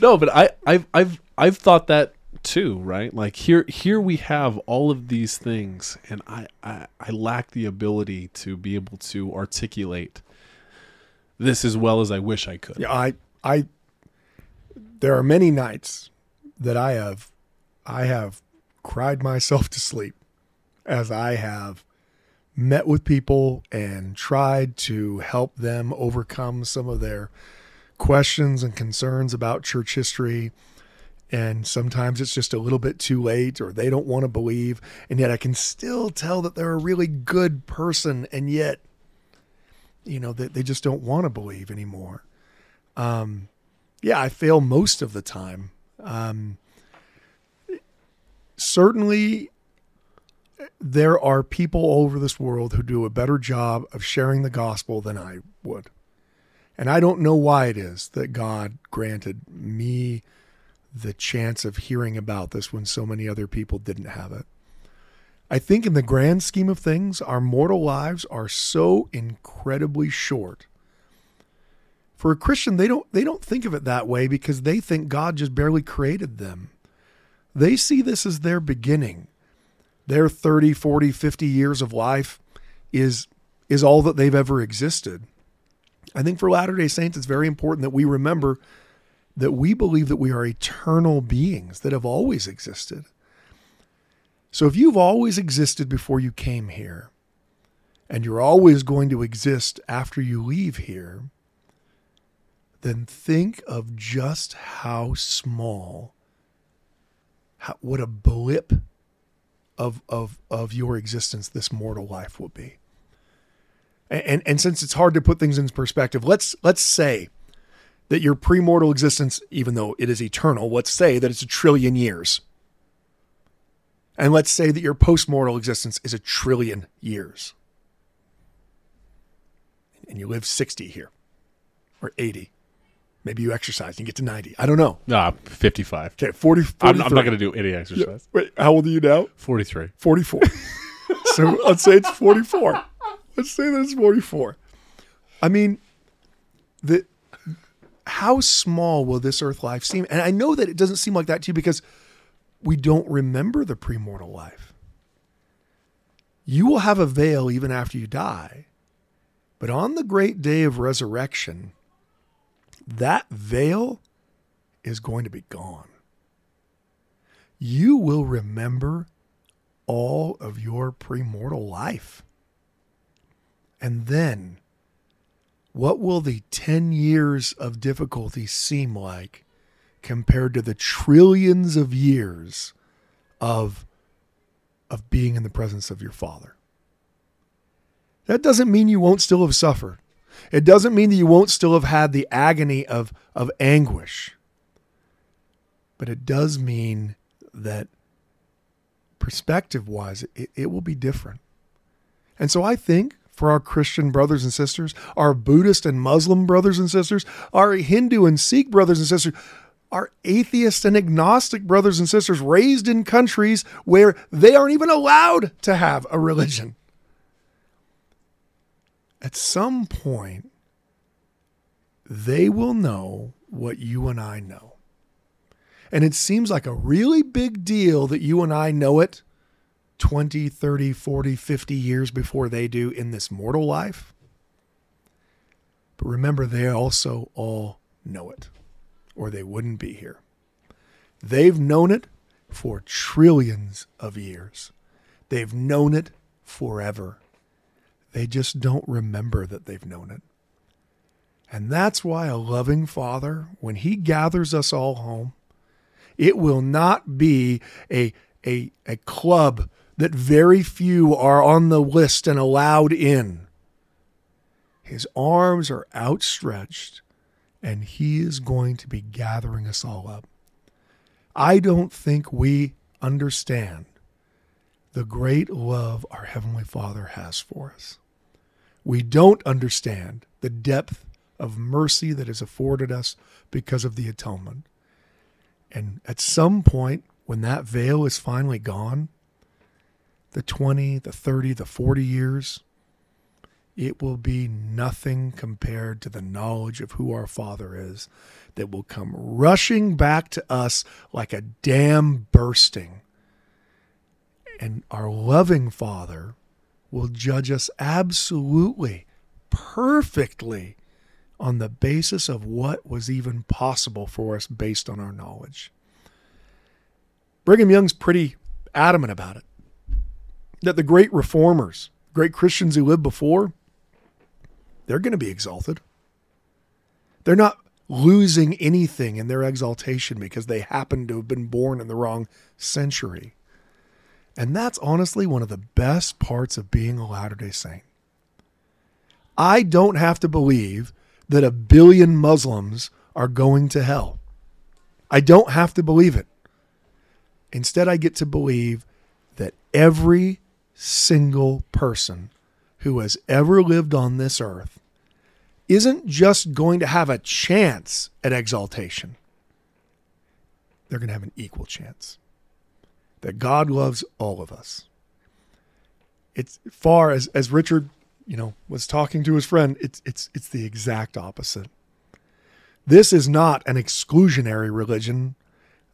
B: No, but I, I've I've I've thought that too, right? Like here here we have all of these things and I, I, I lack the ability to be able to articulate this as well as I wish I could.
A: Yeah, I, I, there are many nights that I have, I have cried myself to sleep as I have met with people and tried to help them overcome some of their questions and concerns about church history. And sometimes it's just a little bit too late or they don't want to believe. And yet I can still tell that they're a really good person. And yet, you know, they, they just don't want to believe anymore. Um, yeah, I fail most of the time. Um, certainly, there are people all over this world who do a better job of sharing the gospel than I would. And I don't know why it is that God granted me the chance of hearing about this when so many other people didn't have it. I think, in the grand scheme of things, our mortal lives are so incredibly short. For a Christian, they don't they don't think of it that way because they think God just barely created them. They see this as their beginning. Their 30, 40, 50 years of life is is all that they've ever existed. I think for Latter-day Saints it's very important that we remember that we believe that we are eternal beings that have always existed. So if you've always existed before you came here, and you're always going to exist after you leave here, then think of just how small, how, what a blip of, of, of your existence this mortal life will be. And, and, and since it's hard to put things in perspective, let's, let's say that your premortal existence, even though it is eternal, let's say that it's a trillion years. And let's say that your postmortal existence is a trillion years. And you live 60 here or 80. Maybe you exercise and you get to 90. I don't know.
B: Ah, 55.
A: Okay, 40.
B: I'm, I'm not going to do any exercise.
A: Wait, how old are you now?
B: 43.
A: 44. so let's say it's 44. Let's say that it's 44. I mean, the how small will this earth life seem? And I know that it doesn't seem like that to you because we don't remember the premortal life. You will have a veil even after you die. But on the great day of resurrection, that veil is going to be gone. You will remember all of your premortal life. And then, what will the 10 years of difficulty seem like compared to the trillions of years of, of being in the presence of your Father? That doesn't mean you won't still have suffered. It doesn't mean that you won't still have had the agony of, of anguish. But it does mean that perspective wise, it, it will be different. And so I think for our Christian brothers and sisters, our Buddhist and Muslim brothers and sisters, our Hindu and Sikh brothers and sisters, our atheist and agnostic brothers and sisters raised in countries where they aren't even allowed to have a religion. At some point, they will know what you and I know. And it seems like a really big deal that you and I know it 20, 30, 40, 50 years before they do in this mortal life. But remember, they also all know it, or they wouldn't be here. They've known it for trillions of years. They've known it forever. They just don't remember that they've known it. And that's why a loving father, when he gathers us all home, it will not be a, a, a club that very few are on the list and allowed in. His arms are outstretched, and he is going to be gathering us all up. I don't think we understand the great love our Heavenly Father has for us. We don't understand the depth of mercy that is afforded us because of the atonement. And at some point, when that veil is finally gone, the 20, the 30, the 40 years, it will be nothing compared to the knowledge of who our Father is that will come rushing back to us like a dam bursting. And our loving Father will judge us absolutely, perfectly on the basis of what was even possible for us based on our knowledge. Brigham Young's pretty adamant about it that the great reformers, great Christians who lived before, they're going to be exalted. They're not losing anything in their exaltation because they happen to have been born in the wrong century. And that's honestly one of the best parts of being a Latter day Saint. I don't have to believe that a billion Muslims are going to hell. I don't have to believe it. Instead, I get to believe that every single person who has ever lived on this earth isn't just going to have a chance at exaltation, they're going to have an equal chance. That God loves all of us. It's far as, as Richard you know, was talking to his friend, it's it's it's the exact opposite. This is not an exclusionary religion.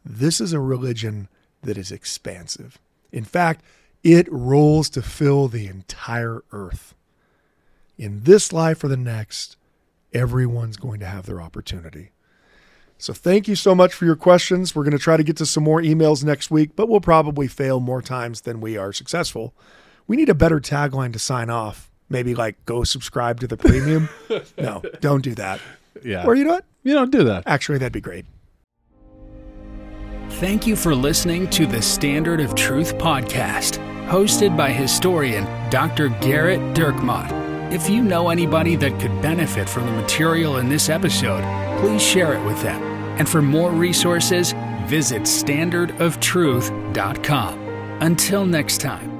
A: This is a religion that is expansive. In fact, it rolls to fill the entire earth. In this life or the next, everyone's going to have their opportunity. So thank you so much for your questions. We're going to try to get to some more emails next week, but we'll probably fail more times than we are successful. We need a better tagline to sign off maybe like go subscribe to the premium. no, don't do that.
B: Yeah.
A: Or you know what?
B: You don't do that.
A: Actually, that'd be great.
C: Thank you for listening to the Standard of Truth podcast, hosted by historian Dr. Gerrit Dirkmaat. If you know anybody that could benefit from the material in this episode, please share it with them. And for more resources, visit standardoftruth.com. Until next time.